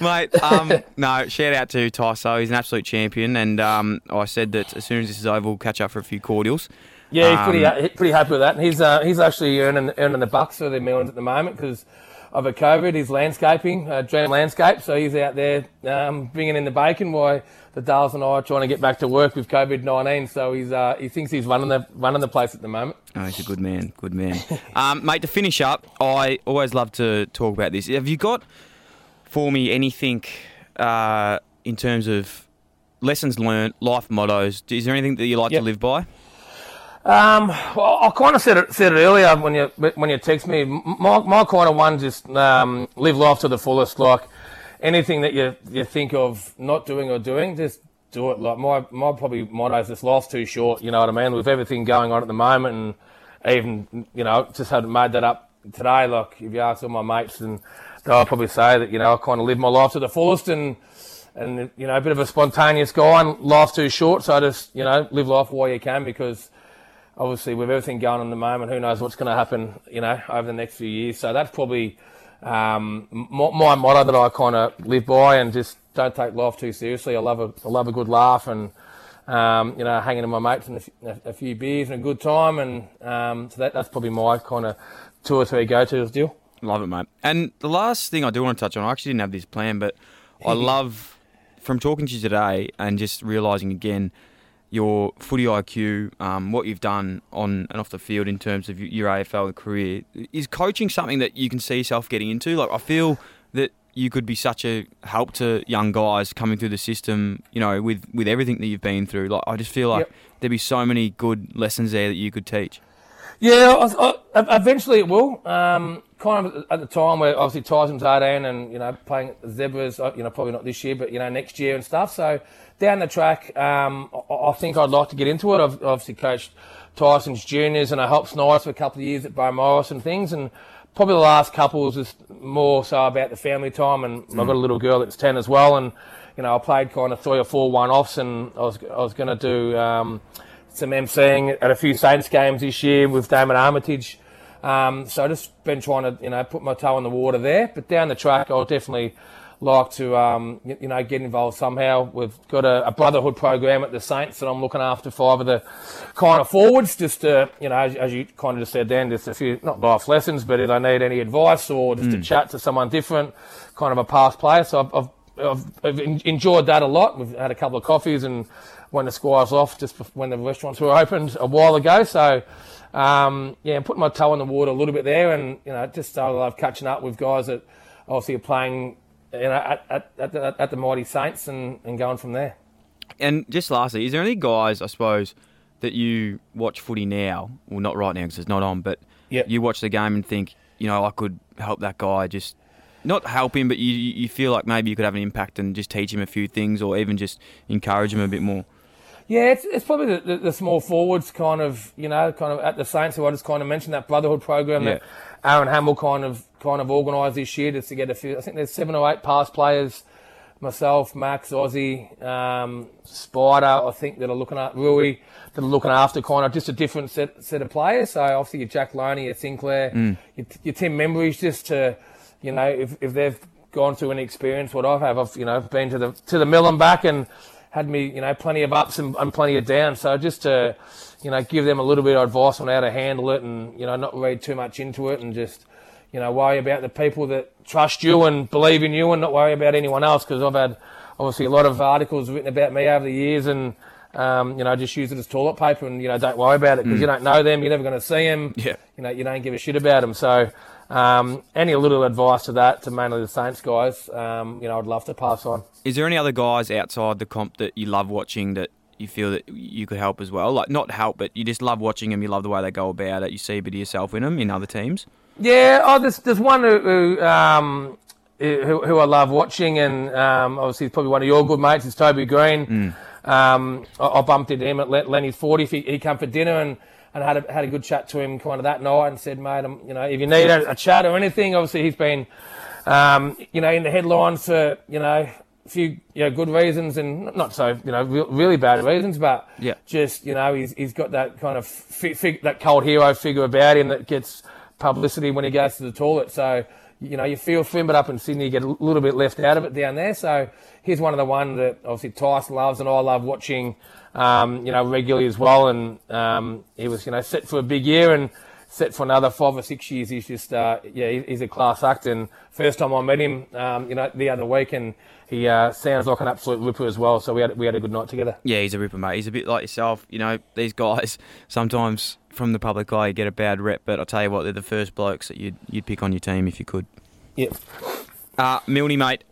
Mate, um, no, shout out to Tyso. He's an absolute champion. And um, I said that as soon as this is over, we'll catch up for a few cordials. Yeah, he's pretty Um, pretty happy with that. And he's uh, he's actually earning earning the bucks for the Milnes at the moment because of a COVID. He's landscaping, uh, Dream Landscape, so he's out there um, bringing in the bacon. While the Dales and I are trying to get back to work with COVID nineteen, so he's uh, he thinks he's running the running the place at the moment. Oh, he's a good man. Good man. um, mate, to finish up, I always love to talk about this. Have you got for me anything uh, in terms of lessons learned, life mottos? Is there anything that you like Yep. to live by? Um, well, I kind of said it said it earlier when you when you text me. My my kind of one just um, live life to the fullest. Like anything that you you think of not doing or doing, just do it. Like my my probably motto is this life's too short. You know what I mean? With everything going on at the moment, and even you know just had made that up today. Like if you ask all my mates, and they'll probably say that you know I kind of live my life to the fullest and. And you know, a bit of a spontaneous guy, and life's too short, so I just you know live life while you can because obviously with everything going on at the moment, who knows what's going to happen, you know, over the next few years. So that's probably um, my, my motto that I kind of live by, and just don't take life too seriously. I love a I love a good laugh and um, you know hanging with my mates and a, f- a few beers and a good time, and um, so that that's probably my kind of two or three go tos deal. Love it, mate. And the last thing I do want to touch on, I actually didn't have this plan, but I love from talking to you today and just realising again your footy IQ, um, what you've done on and off the field in terms of your AFL career. Is coaching something that you can see yourself getting into? Like, I feel that you could be such a help to young guys coming through the system, you know, with, with everything that you've been through. Like, I just feel like Yep. there'd be so many good lessons there that you could teach. Yeah, I, I, eventually it will. Um, kind of at the time where obviously Tyson's 18 and, you know, playing Zebras, uh, you know, probably not this year, but, you know, next year and stuff. So down the track, um, I, I think I'd like to get into it. I've obviously coached Tyson's juniors and I helped Snides for a couple of years at Beaumaris and things. And probably the last couple was just more so about the family time. And mm. I've got a little girl that's 10 as well. And, you know, I played kind of three or four one-offs and I was, I was going to do, um, some emceeing at a few Saints games this year with Damon Armitage. Um, so I've just been trying to, you know, put my toe in the water there. But down the track, I'll definitely like to, um, you, know, get involved somehow. We've got a, a, brotherhood program at the Saints that I'm looking after five of the kind of forwards, just to, you know, as, as you kind of just said then, just a few, not life lessons, but if I need any advice or just mm. to chat to someone different, kind of a past player. So I've, I've I've, I've, enjoyed that a lot. We've had a couple of coffees and when the Squires off just when the restaurants were opened a while ago. So, um, yeah, putting my toe in the water a little bit there, and you know, just started love catching up with guys that obviously are playing, you know, at, at, at, the, at the mighty Saints, and, and going from there. And just lastly, is there any guys, I suppose, that you watch footy now? Well, not right now because it's not on, but yep. you watch the game and think, you know, I could help that guy just not help him, but you you feel like maybe you could have an impact and just teach him a few things, or even just encourage him a bit more. Yeah, it's, it's probably the, the, the, small forwards kind of, you know, kind of at the Saints who I just kind of mentioned that brotherhood program yeah. that Aaron Hamill kind of kind of organised this year just to get a few. I think there's seven or eight past players, myself, Max, Aussie, um, Spider. I think that are looking at Rui, that are looking after kind of just a different set set of players. So obviously your Jack Lonie, your Sinclair, mm. your, your Tim Membrey's just to, you know, if if they've gone through an experience what I've have, I've you know been to the to the mill and back and had me, you know, plenty of ups and, and plenty of downs. So just to, you know, give them a little bit of advice on how to handle it and, you know, not read too much into it and just, you know, worry about the people that trust you and believe in you and not worry about anyone else. Because I've had obviously a lot of articles written about me over the years and, um, you know, just use it as toilet paper and, you know, don't worry about it because mm. you don't know them. You're never going to see them. Yeah. You know, you don't give a shit about them. So, um, any little advice to that, to mainly the Saints guys, um, you know, I'd love to pass on. Is there any other guys outside the comp that you love watching that you feel that you could help as well? Like, not help, but you just love watching them, you love the way they go about it, you see a bit of yourself in them in other teams? Yeah, oh, there's, there's one who, who, um, who, who, I love watching, and um, obviously he's probably one of your good mates is Toby Greene. Mm. Um, I, I, bumped into him at Lenny's 40. He, he came for dinner, and and had a, had a good chat to him kind of that night and said, mate, I'm, you know, if you need a, a chat or anything, obviously he's been, um, you know, in the headlines for, you know, a few you know, good reasons and not so you know re- really bad reasons, but yeah. just you know he's he's got that kind of fi- fig- that cold hero figure about him that gets publicity when he goes to the toilet. So you know you feel for him, but up in Sydney you get a little bit left out of it down there. So he's one of the ones that obviously Tyson loves and I love watching um, you know, regularly as well. And um, he was, you know, set for a big year and set for another five or six years. He's just, uh, yeah, he's a class act. And first time I met him, um, you know, the other week, and he uh, sounds like an absolute ripper as well. So we had we had a good night together. Yeah, he's a ripper, mate. He's a bit like yourself. You know, these guys sometimes from the public eye get a bad rep, but I'll tell you what, they're the first blokes that you'd you'd pick on your team if you could. Yep. Uh, Milny, mate,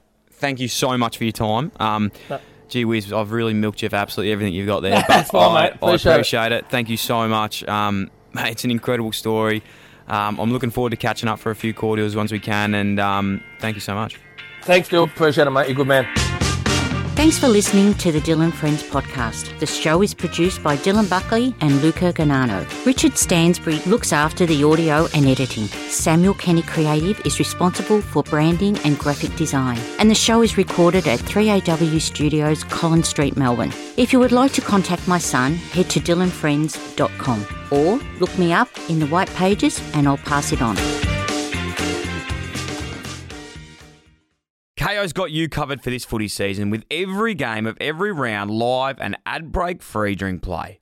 thank you so much for your time. Um, no gee whiz, I've really milked you for absolutely everything you've got there. That's fine, I, mate. Appreciate I appreciate it. it. Thank you so much. Um, mate, it's an incredible story. Um, I'm looking forward to catching up for a few cordials once we can, and um, thank you so much. Thanks, Dill. Appreciate it, mate. You're a good man. Thanks for listening to the Dyl & Friends podcast. The show is produced by Dylan Buckley and Luca Ganano. Richard Stansbury looks after the audio and editing. Samuel Kenny Creative is responsible for branding and graphic design. And the show is recorded at 3AW Studios, Collins Street, Melbourne. If you would like to contact my son, head to dylandfriends.com or look me up in the white pages and I'll pass it on. Kayo's got you covered for this footy season with every game of every round live and ad break free during play.